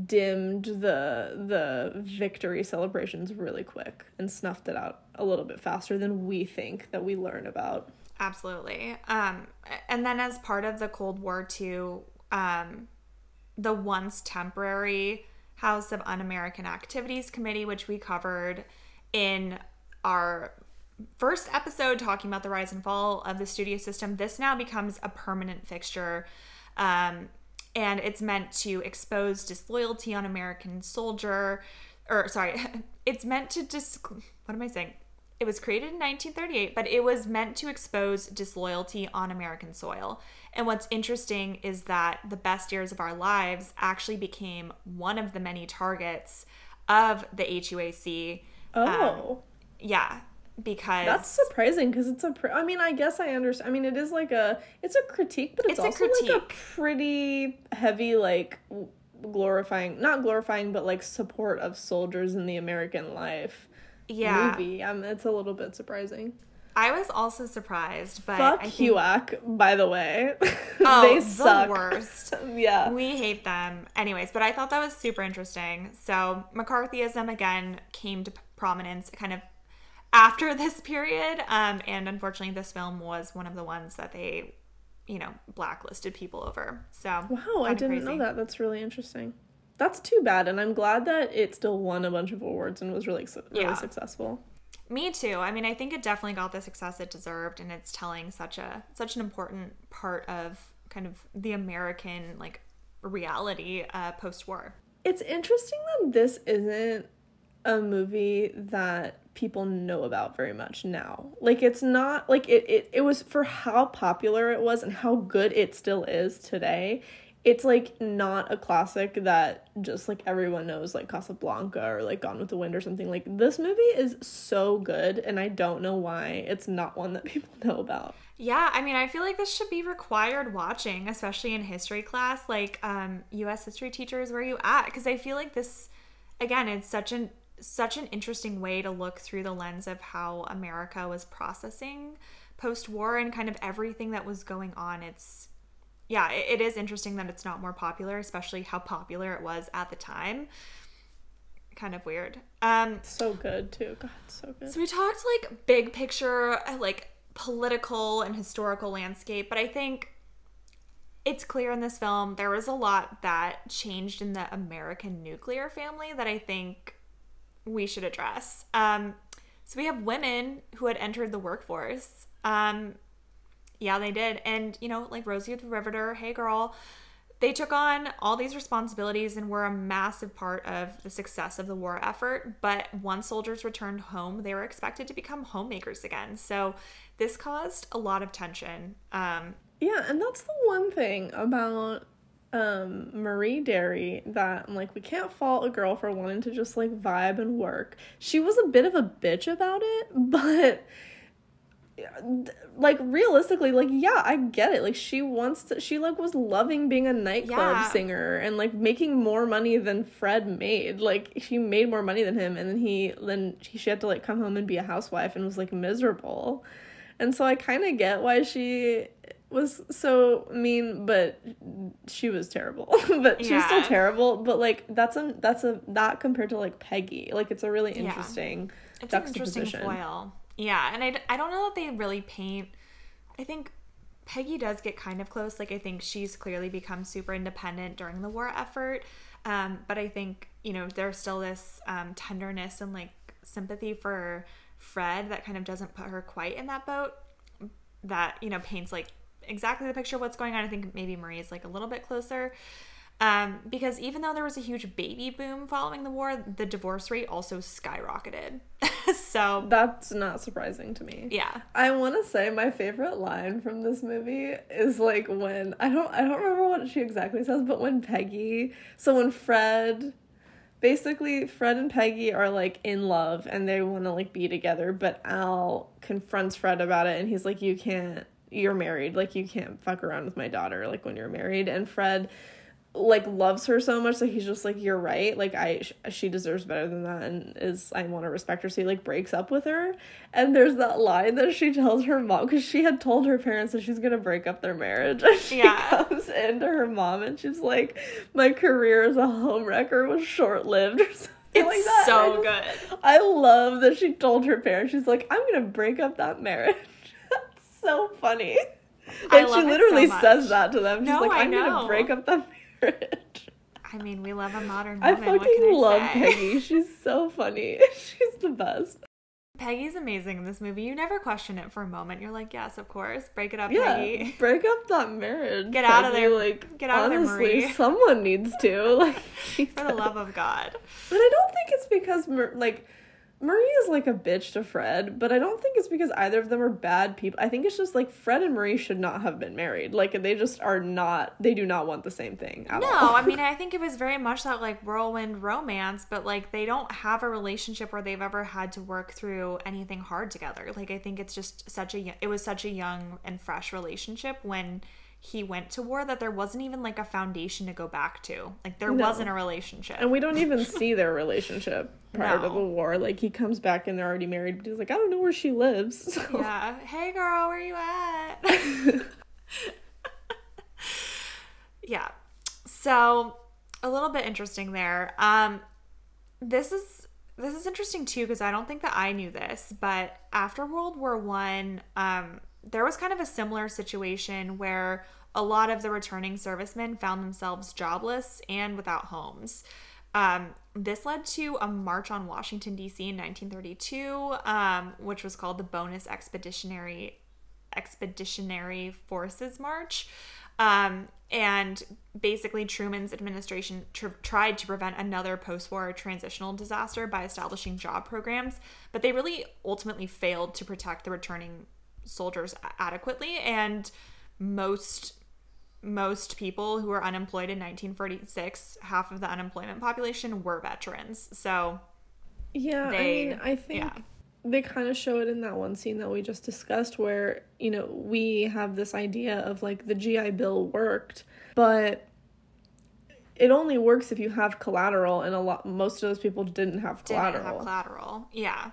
dimmed the the victory celebrations really quick and snuffed it out a little bit faster than we think that we learn about. Absolutely. Um, and then as part of the Cold War too, um, the once temporary House of Un-American Activities Committee, which we covered in our first episode talking about the rise and fall of the studio system, this now becomes a permanent fixture. Um, and it's meant to expose disloyalty on American soldier, or sorry, it's meant to dis. What am I saying? It was created in 1938, but it was meant to expose disloyalty on American soil. And what's interesting is that the best years of our lives actually became one of the many targets of the HUAC. Oh. Um, yeah, because That's surprising because it's a. Pr- I mean, I guess I understand. I mean, it is like a. It's a critique, but it's, It's a also like a pretty heavy, like glorifying, not glorifying, but like support of soldiers in the American life yeah, movie. Um, it's a little bit surprising. I was also surprised, but Fuck I think HUAC, by the way. Oh, they the suck. worst. yeah. we hate them. Anyways, but I thought that was super interesting. So McCarthyism again came to prominence kind of after this period, um, and unfortunately, this film was one of the ones that they, you know, blacklisted people over. So Wow, I didn't know that. That's really interesting. That's too bad, and I'm glad that it still won a bunch of awards and was really really Yeah. successful. Me too. I mean, I think it definitely got the success it deserved, and it's telling such a such an important part of kind of the American like reality uh, post war. It's interesting that this isn't a movie that people know about very much now. Like it's not like it, it it was for how popular it was and how good it still is today. It's like not a classic that just like everyone knows like Casablanca or like Gone with the Wind or something. Like this movie is so good and I don't know why it's not one that people know about. Yeah, I mean, I feel like this should be required watching, especially in history class. Like, um, U.S. history teachers, where you at? Because I feel like this, again, it's such an such an interesting way to look through the lens of how America was processing post-war and kind of everything that was going on. It's yeah, it, it is interesting that it's not more popular, especially how popular it was at the time. Kind of weird. Um, So good too. God, so good. so we talked like big picture, uh, like political and historical landscape, but I think it's clear in this film there was a lot that changed in the American nuclear family that I think we should address. Um, so we have women who had entered the workforce. Um, yeah, they did, and you know, like Rosie the Riveter, hey girl, they took on all these responsibilities and were a massive part of the success of the war effort. But once soldiers returned home, they were expected to become homemakers again. So this caused a lot of tension. Um, Yeah, and that's the one thing about um Marie Derry that I'm like we can't fault a girl for wanting to just like vibe and work. She was a bit of a bitch about it, but like realistically like yeah i get it like she wants to she like was loving being a nightclub Yeah. singer and like making more money than fred made like she made more money than him and then he then she, she had to like come home and be a housewife and was like miserable and so i kind of get why she was so mean but she was terrible but she's still terrible but like that's a that's a that compared to like peggy like it's a really Yeah. interesting it's an interesting foil. Yeah, and I, I don't know that they really paint. I think Peggy does get kind of close. Like, I think she's clearly become super independent during the war effort. Um, but I think, you know, there's still this um, tenderness and like sympathy for Fred that kind of doesn't put her quite in that boat that, you know, paints like exactly the picture of what's going on. I think maybe Marie is like a little bit closer. Um, because even though there was a huge baby boom following the war, the divorce rate also skyrocketed. so, That's not surprising to me. yeah. I want to say my favorite line from this movie is like when I don't I don't remember what she exactly says, but when Peggy, so when Fred basically Fred and Peggy are like in love and they want to like be together, but Al confronts Fred about it and he's like you can't you're married, like you can't fuck around with my daughter like when you're married. And Fred like loves her so much that he's just like you're right. Like i she deserves better than that and is i want to respect her. So he like breaks up with her. And there's that line that she tells her mom because she had told her parents that she's gonna break up their marriage. And she yeah. comes into her mom and she's like my career as a homewrecker was short-lived or something it's like so I just, good. I love that she told her parents she's like i'm gonna break up that marriage so funny like she literally so says that to them she's no, like i'm gonna break up that marriage. I mean, we love a modern woman. I fucking I love say? Peggy. She's so funny. She's the best. Peggy's amazing in this movie. You never question it for a moment. You're like, yes, of course. Break it up, yeah, Peggy. Break up that marriage. Get Peggy. out of there. Like, get out honestly, of there, Marie. Someone needs to. Like, for the love of God. But I don't think it's because like Marie is like a bitch to Fred, but I don't think it's because either of them are bad people. I think it's just like Fred and Marie should not have been married. Like they just are not. They do not want the same thing. no, all. I mean I think it was very much that like whirlwind romance, but like they don't have a relationship where they've ever had to work through anything hard together. Like I think it's just such a it was such a young and fresh relationship when he went to war that there wasn't even like a foundation to go back to. Like there no. wasn't a relationship. And we don't even see their relationship prior no. to the war. Like he comes back and they're already married, but he's like, I don't know where she lives. So. Yeah. Hey girl, where are you at? yeah. So a little bit interesting there. Um this is this is interesting too because I don't think that I knew this, but after World War One, um, there was kind of a similar situation where a lot of the returning servicemen found themselves jobless and without homes. Um, this led to a march on Washington, D.C. in 1932, um, which was called the Bonus Expeditionary Expeditionary Forces March. Um, and basically, Truman's administration tr- tried to prevent another post war transitional disaster by establishing job programs, but they really ultimately failed to protect the returning soldiers adequately and most most people who were unemployed in 1946 half of the unemployment population were veterans. So yeah they, i mean i think yeah. they kind of show it in that one scene that we just discussed where you know we have this idea of like the gi bill worked but it only works if you have collateral and a lot most of those people didn't have collateral didn't have collateral yeah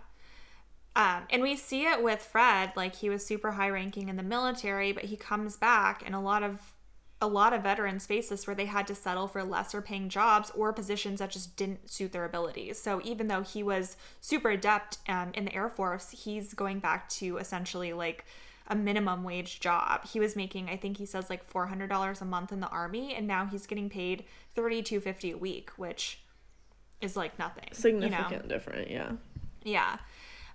um, and we see it with Fred, like he was super high ranking in the military, but he comes back and a lot of a lot of veterans face this where they had to settle for lesser paying jobs or positions that just didn't suit their abilities. So even though he was super adept um, in the Air Force, he's going back to essentially like a minimum wage job. He was making, I think he says like four hundred dollars a month in the army, and now he's getting paid thirty two fifty a week, which is like nothing. Significant you know? different, yeah. Yeah.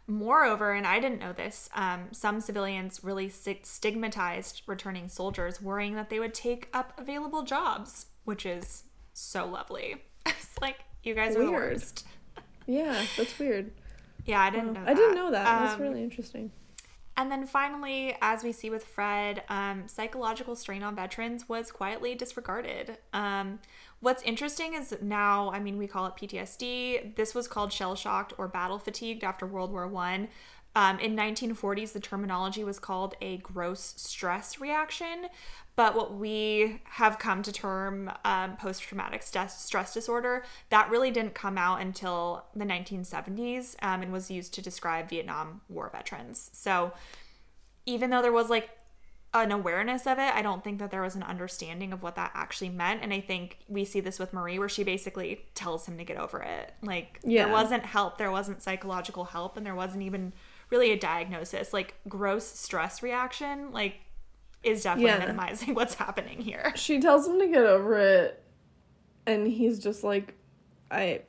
Moreover, and I didn't know this, um, some civilians really stigmatized returning soldiers, worrying that they would take up available jobs, which is so lovely. it's like, you guys weird. are the worst. yeah, that's weird. Yeah, I didn't know I didn't know that. Um, that's really interesting. And then finally, as we see with Fred, um, psychological strain on veterans was quietly disregarded. Um, What's interesting is now, I mean, we call it PTSD. This was called shell shocked or battle fatigued after World War One. Um, in 1940s, the terminology was called a gross stress reaction, but what we have come to term um, post-traumatic st- stress disorder that really didn't come out until the 1970s um, and was used to describe Vietnam War veterans. So even though there was like an awareness of it. I don't think that there was an understanding of what that actually meant. And I think we see this with Marie, where she basically tells him to get over it. Like, yeah. there wasn't help, there wasn't psychological help, and there wasn't even really a diagnosis. Like, gross stress reaction, like, is definitely yeah. minimizing what's happening here. She tells him to get over it, and he's just like, I.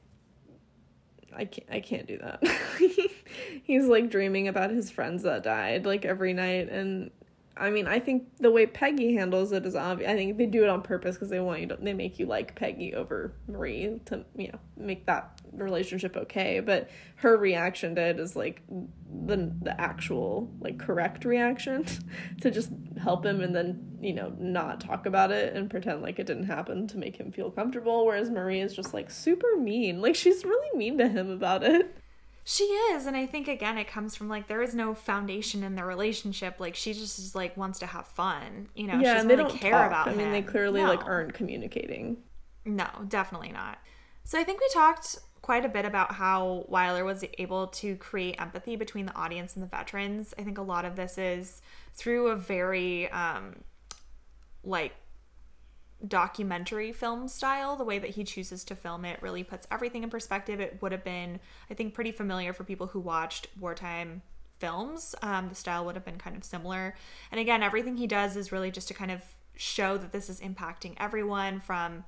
I can't I can't do that. He's like dreaming about his friends that died like every night and I mean, I think the way Peggy handles it is obvious. I think they do it on purpose because they want you to, they make you like Peggy over Marie to, you know, make that relationship okay. But her reaction to it is like the, the actual, like, correct reaction to just help him and then, you know, not talk about it and pretend like it didn't happen to make him feel comfortable. Whereas Marie is just like super mean. Like, she's really mean to him about it. She is, and I think again it comes from like there is no foundation in the relationship. Like she just is like wants to have fun, you know. Yeah, she doesn't they really don't care talk. about I mean, they clearly like aren't communicating. No, definitely not. So I think we talked quite a bit about how Wyler was able to create empathy between the audience and the veterans. I think a lot of this is through a very um like documentary film style. The way that he chooses to film it really puts everything in perspective. It would have been, I think, pretty familiar for people who watched wartime films. Um, the style would have been kind of similar. And again, everything he does is really just to kind of show that this is impacting everyone from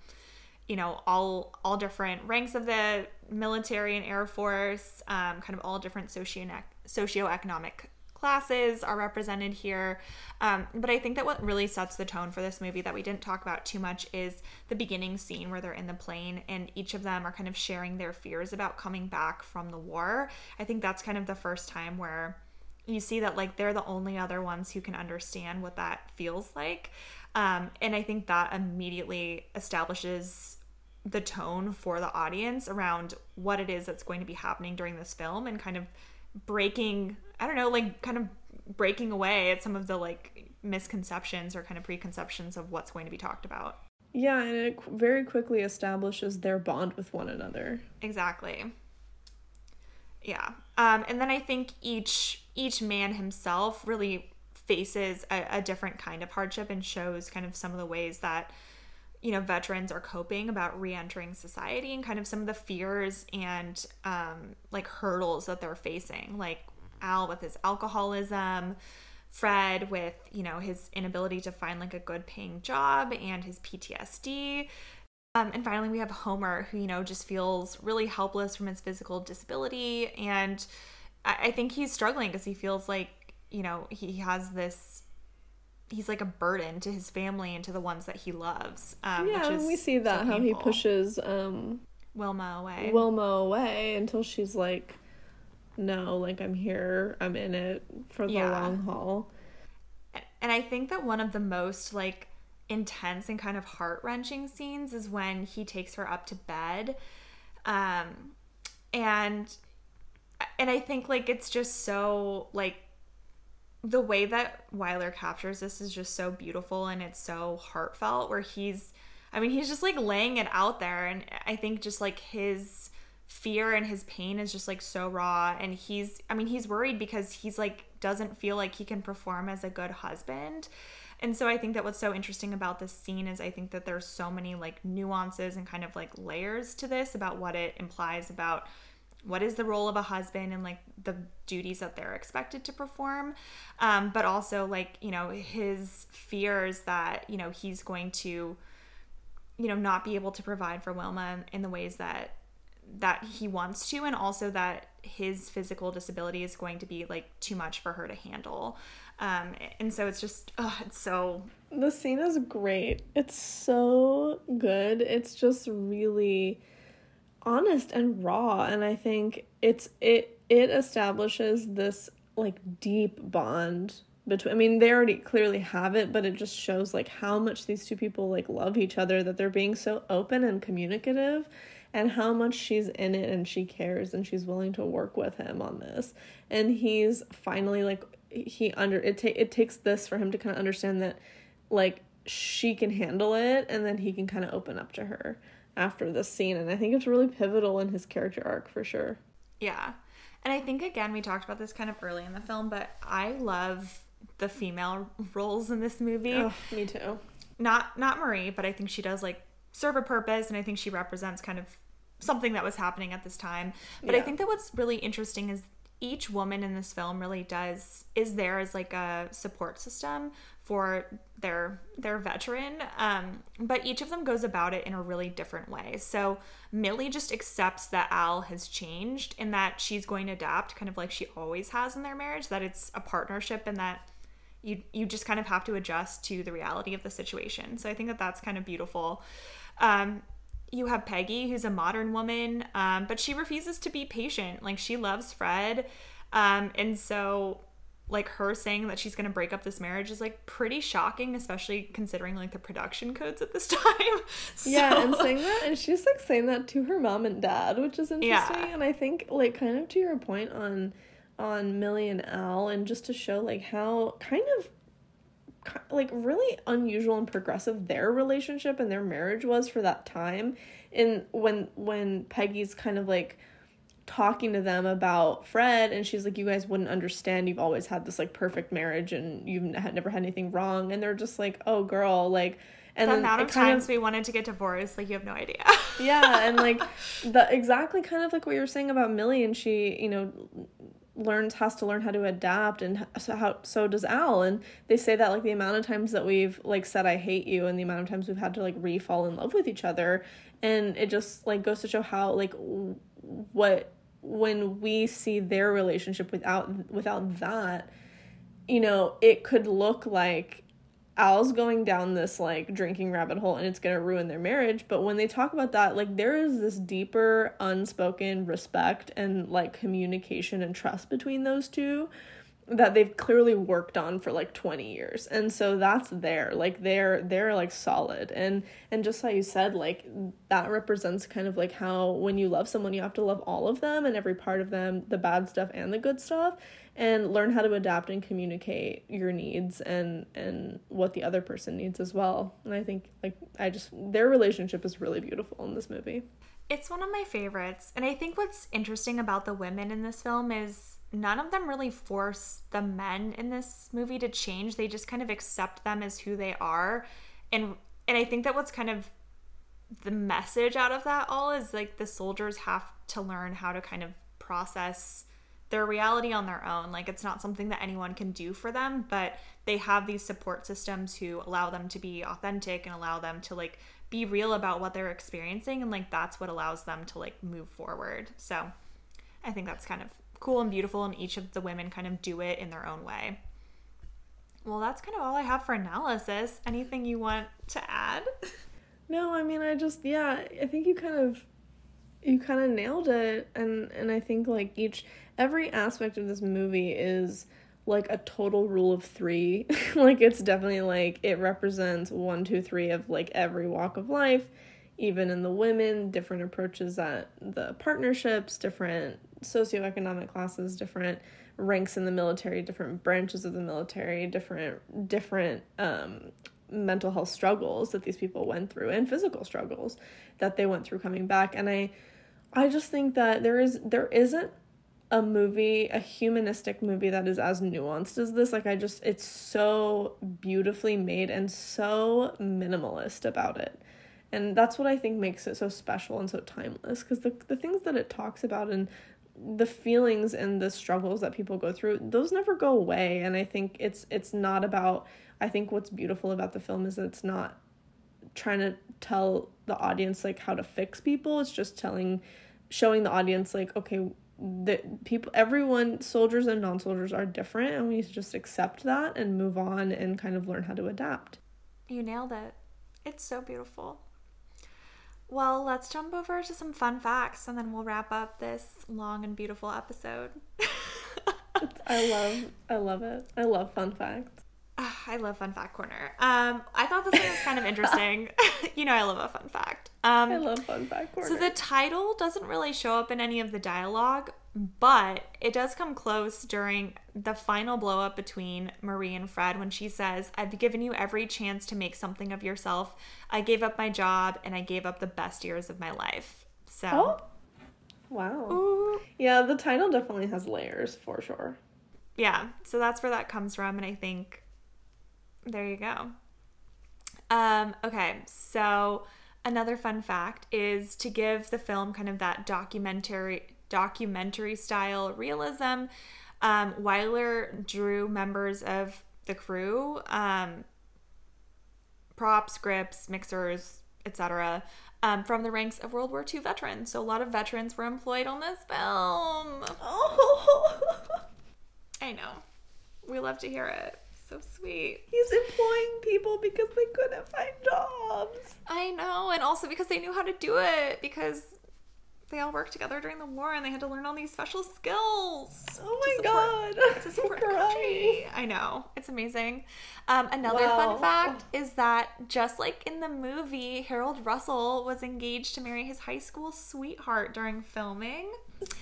you know all all different ranks of the military and air force um, kind of all different socio socioeconomic classes are represented here. Um, but i think that what really sets the tone for this movie that we didn't talk about too much is the beginning scene where they're in the plane and each of them are kind of sharing their fears about coming back from the war. I think that's kind of the first time where you see that like they're the only other ones who can understand what that feels like um, and i think that immediately establishes the tone for the audience around what it is that's going to be happening during this film and kind of breaking i don't know like kind of breaking away at some of the like misconceptions or kind of preconceptions of what's going to be talked about Yeah, and it very quickly establishes their bond with one another. Exactly. Yeah. Um, and then I think each each man himself really faces a, a different kind of hardship and shows kind of some of the ways that you know veterans are coping about re-entering society and kind of some of the fears and um, like hurdles that they're facing like al with his alcoholism fred with you know his inability to find like a good paying job and his ptsd um, and finally, we have Homer, who, you know, just feels really helpless from his physical disability. And I, I think he's struggling because he feels like, you know, he has this, he's like a burden to his family and to the ones that he loves. Um, yeah, which we see that so how he pushes um Wilma away. Wilma away until she's like, "No, like I'm here. I'm in it for the Yeah. long haul." And I think that one of the most like intense and kind of heart wrenching scenes is when he takes her up to bed. Um, and and I think like it's just so like the way that Wyler captures this is just so beautiful and it's so heartfelt where he's I mean he's just like laying it out there and I think just like his fear and his pain is just like so raw and he's I mean he's worried because he's like doesn't feel like he can perform as a good husband. And so I think that what's so interesting about this scene is I think that there's so many like nuances and kind of like layers to this about what it implies about what is the role of a husband and like the duties that they're expected to perform um, but also like you know his fears that you know he's going to you know not be able to provide for wilma in the ways that that he wants to and also that his physical disability is going to be like too much for her to handle um, and so it's just oh, it's so The scene is great. It's so good. It's just really honest and raw and I think it's it it establishes this like deep bond between I mean they already clearly have it but it just shows like how much these two people like love each other that they're being so open and communicative and how much she's in it and she cares and she's willing to work with him on this. And he's finally like he under it ta- it takes this for him to kind of understand that like she can handle it and then he can kind of open up to her after this scene and i think it's really pivotal in his character arc for sure Yeah. And I think again we talked about this kind of early in the film, but I love the female roles in this movie. oh me too Not not Marie, but I think she does like serve a purpose and I think she represents kind of something that was happening at this time. But I think that what's really interesting is each woman in this film really does is there as like a support system for their their veteran um, but each of them goes about it in a really different way. So millie just accepts that al has changed and that she's going to adapt kind of like she always has in their marriage that it's a partnership and that you you just kind of have to adjust to the reality of the situation. So i think that that's kind of beautiful. Um, you have Peggy, who's a modern woman, um, but she refuses to be patient. Like she loves Fred, um, and so like her saying that she's going to break up this marriage is like pretty shocking especially considering like the production codes at this time so... yeah and saying that and she's like saying that to her mom and dad which is interesting yeah. and i think like kind of to your point on on millie and al and just to show like how kind of like really unusual and progressive their relationship and their marriage was for that time. And when when peggy's kind of like talking to them about Fred and she's like you guys wouldn't understand. You've always had this like perfect marriage and you've never had anything wrong. And they're just like oh girl like and the amount of times of, we wanted to get divorced like you have no idea. Yeah and like the exactly kind of like what you're saying about Millie and she you know learns has to learn how to adapt and so how so does Al. And they say that like the amount of times that we've like said I hate you and the amount of times we've had to like re-fall in love with each other. And it just like goes to show how like what when we see their relationship without without that you know it could look like Al's going down this like drinking rabbit hole and it's going to ruin their marriage but when they talk about that like there is this deeper unspoken respect and like communication and trust between those two that they've clearly worked on for like 20 years. And so that's there. Like they're they're like solid. And and just how you said like that represents kind of like how when you love someone you have to love all of them and every part of them the bad stuff and the good stuff and learn how to adapt and communicate your needs and and what the other person needs as well. And i think like i just their relationship is really beautiful in this movie. It's one of my favorites. And i think what's interesting about the women in this film is none of them really force the men in this movie to change. They just kind of accept them as who they are. And and I think that what's kind of the message out of that all is like the soldiers have to learn how to kind of process their reality on their own. Like it's not something that anyone can do for them, but they have these support systems who allow them to be authentic and allow them to like be real about what they're experiencing and like that's what allows them to like move forward. So I think that's kind of cool and beautiful, and each of the women kind of do it in their own way. Well, that's kind of all I have for analysis. Anything you want to add? No, I mean, I just yeah, I think you kind of you kind of nailed it and and I think like each every aspect of this movie is like a total rule of 3. like it's definitely like it represents one, two, three of like every walk of life even in the women, different approaches at the partnerships, different socioeconomic classes, different ranks in the military, different branches of the military, different different um, mental health struggles that these people went through and physical struggles that they went through coming back. And I I just think that there is there isn't a movie, a humanistic movie that is as nuanced as this. Like I just it's so beautifully made and so minimalist about it and that's what i think makes it so special and so timeless because the, the things that it talks about and the feelings and the struggles that people go through those never go away. And i think it's it's not about i think what's beautiful about the film is that it's not trying to tell the audience like how to fix people. It's just telling showing the audience like okay the people everyone soldiers and non-soldiers are different and we just accept that and move on and kind of learn how to adapt. You nailed it. It's so beautiful well, let's jump over to some fun facts and then we'll wrap up this long and beautiful episode. I love I love it. I love fun facts. Uh, I love fun fact corner. Um, I thought this one was kind of interesting. you know, I love a fun fact. Um, I love fun fact corner. So the title doesn't really show up in any of the dialogue, but it does come close during the final blow up between Marie and Fred when she says, I've given you every chance to make something of yourself. I gave up my job and I gave up the best years of my life. So. Oh. Wow. Ooh. Yeah, the title definitely has layers for sure. Yeah, so that's where that comes from. And I think there you go. Um, okay, so another fun fact is to give the film kind of that documentary documentary style realism. Um, Wyler drew members of the crew, um, props, grips, mixers, etc., um, from the ranks of World War II veterans. So a lot of veterans were employed on this film. Oh, I know. We love to hear it. So sweet. He's employing people because they couldn't find jobs. I know, and also because they knew how to do it because they all worked together during the war and they had to learn all these special skills. Oh my support- god. To support the country. I know. It's amazing. Um, another Wow. fun fact is that just like in the movie, Harold Russell was engaged to marry his high school sweetheart during filming.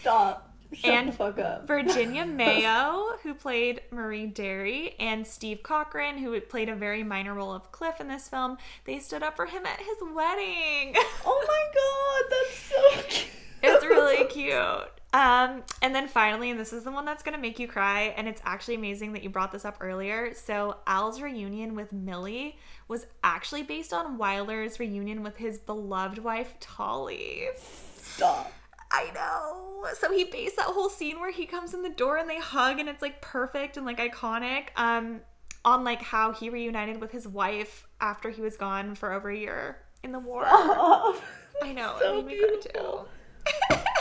Stop. Shut And fuck up. Virginia Mayo, who played Marie Derry, and Steve Cochran, who played a very minor role of Cliff in this film, they stood up for him at his wedding. oh my god, that's so cute. it's really cute. Um, and then finally, and this is the one that's gonna make you cry, and it's actually amazing that you brought this up earlier. So Al's reunion with Millie was actually based on Wilder's reunion with his beloved wife Talli. Stop. I know. So he based that whole scene where he comes in the door and they hug and it's like perfect and like iconic um on like how he reunited with his wife after he was gone for over a year in the war. Stop. I know. So it made me cry beautiful. too.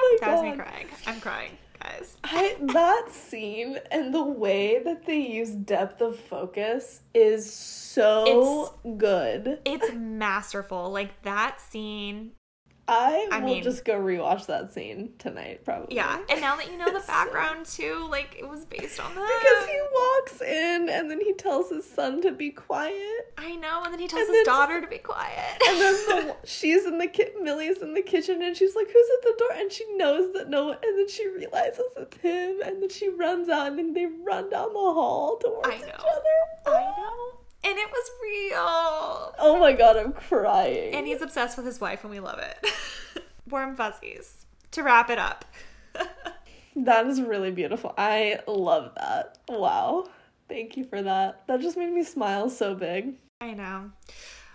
Oh my That was me crying. I'm crying, guys. I, that scene and the way that they use depth of focus is so it's, good. It's masterful. Like that scene. I, I will mean- just go rewatch that scene tonight, probably. Yeah. And now that you know the background too, like it was based on that. Because he walks in and then he tells his son to be quiet. I know. And then he tells And his daughter to be quiet. And then the, she's in the ki- Milly's in the kitchen and she's like, "Who's at the door?" And she knows that no one. And then she realizes it's him. And then she runs out and then they run down the hall towards each other. I oh. know. And it was real. Oh my god, I'm crying. And he's obsessed with his wife, and we love it. Warm fuzzies. To wrap it up. That is really beautiful. I love that. Wow. Thank you for that. That just made me smile so big. I know.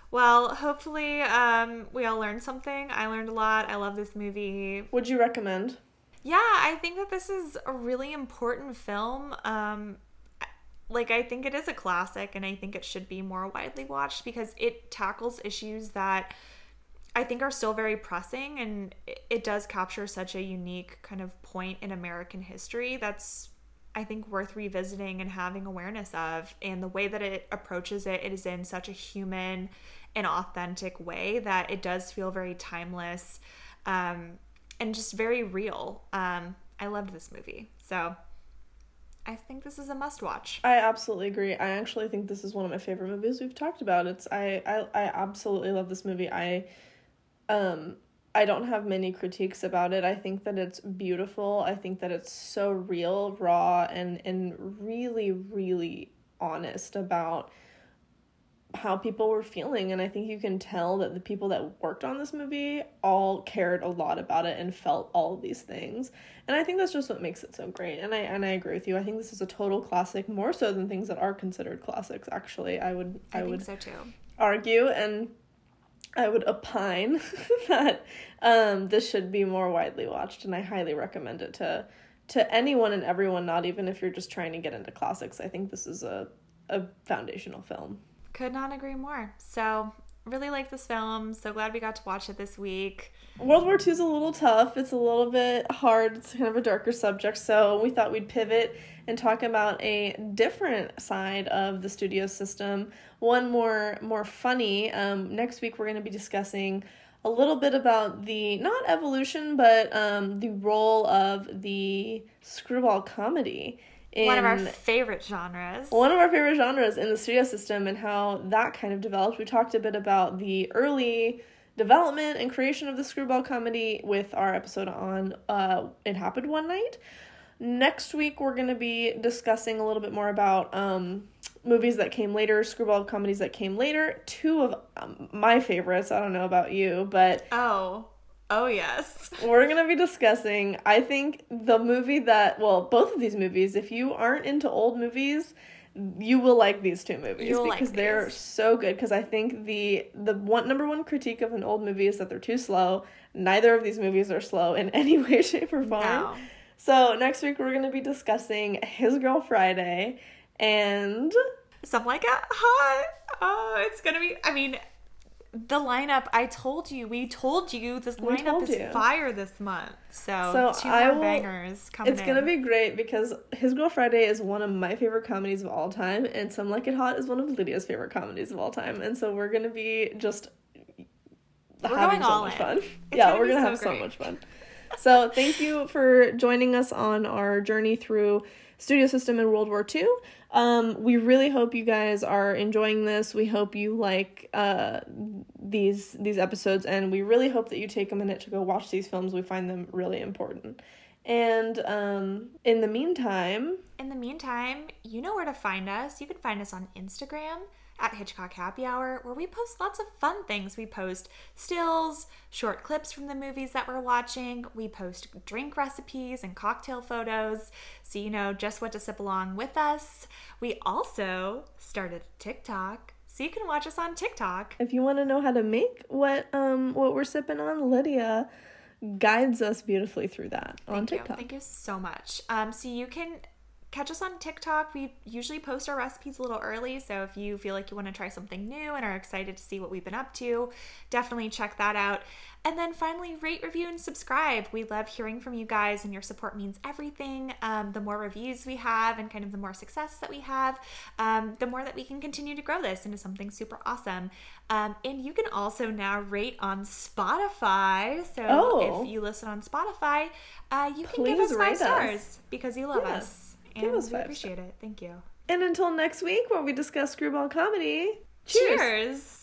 Well, hopefully, um, we all learned something. I learned a lot. I love this movie. Would you recommend? Yeah, I think that this is a really important film. Um, like, I think it is a classic, and I think it should be more widely watched because it tackles issues that I think are still very pressing, and it- does capture such a unique kind of point in American history that's, I think, worth revisiting and having awareness of. And the way that it approaches it, it is in such a human and authentic way that it does feel very timeless um, and just very real. Um, I loved this movie. So I think this is a must watch. I absolutely agree. I actually think this is one of my favorite movies we've talked about. It's I I, I absolutely love this movie. I um I don't have many critiques about it. I think that it's beautiful. I think that it's so real, raw and and really really honest about how people were feeling and I think you can tell that the people that worked on this movie all cared a lot about it and felt all of these things. And I think that's just what makes it so great. And I and I agree with you. I think this is a total classic more so than things that are considered classics actually. I would I, I, think would so too. argue and I would opine that um, this should be more widely watched, and I highly recommend it to to anyone and everyone. Not even if you're just trying to get into classics. I think this is a a foundational film. Could not agree more. So, really like this film. So glad we got to watch it this week. World War II is a little tough. It's a little bit hard. It's kind of a darker subject. So we thought we'd pivot and talk about a different side of the studio system. One more more funny. Um, next week we're going to be discussing a little bit about the not evolution, but um, the role of the screwball comedy. One of our favorite genres. one of our favorite genres in the studio system and how that kind of developed. We talked a bit about the early development and creation of the screwball comedy with our episode on uh, It Happened One Night. Next week, we're going to be discussing a little bit more about um, movies that came later, screwball comedies that came later. Two of um, my favorites, I don't know about you, but Oh. Oh, yes. we're going to be discussing, I think, the movie that, well, both of these movies, if you aren't into old movies, you will like these two movies You'll like because they're these. so good because I think the the one number one critique of an old movie is that they're too slow. Neither of these movies are slow in any way shape or form. No. So next week we're going to be discussing His Girl Friday and Some Like It Hot. Oh, it's gonna be. I mean, the lineup. I told you. We told you this We lineup is you. fire this month. So, So two I more will- bangers coming. it's going to be great because His Girl Friday is one of my favorite comedies of all time and Some Like It Hot is one of Lydia's favorite comedies of all time. And so we're to be just We're having so much in. fun. It's yeah, gonna we're gonna so have so much fun. So thank you for joining us on our journey through Studio System in World War II. Um, we really hope you guys are enjoying this. We hope you like uh, these these episodes, and we really hope that you take a minute to go watch these films. We find them really important. And um, in the meantime, In the meantime, you know where to find us. You can find us on Instagram at Hitchcock Happy Hour, where we post lots of fun things. We post stills, short clips from the movies that we're watching. We post drink recipes and cocktail photos, so you know just what to sip along with us. We also started TikTok, so you can watch us on TikTok. if you want to know how to make what um what we're sipping on, Lydia guides us beautifully through that on TikTok. you. Thank you so much. Um, so you can catch us on TikTok. We usually post our recipes a little early, so if you feel like you want to try something new and are excited to see what we've been up to, definitely check that out. And then finally, rate, review, and subscribe. We love hearing from you guys, and your support means everything. Um, the more reviews we have, and kind of the more success that we have, um, the more that we can continue to grow this into something super awesome. Um, and you can also now rate on Spotify. So Oh. if you listen on Spotify, uh, you can give us five rate us. stars because you love Yeah. us. Give And us we appreciate it. Thank you. And until next week, where we discuss screwball comedy. Cheers. Cheers.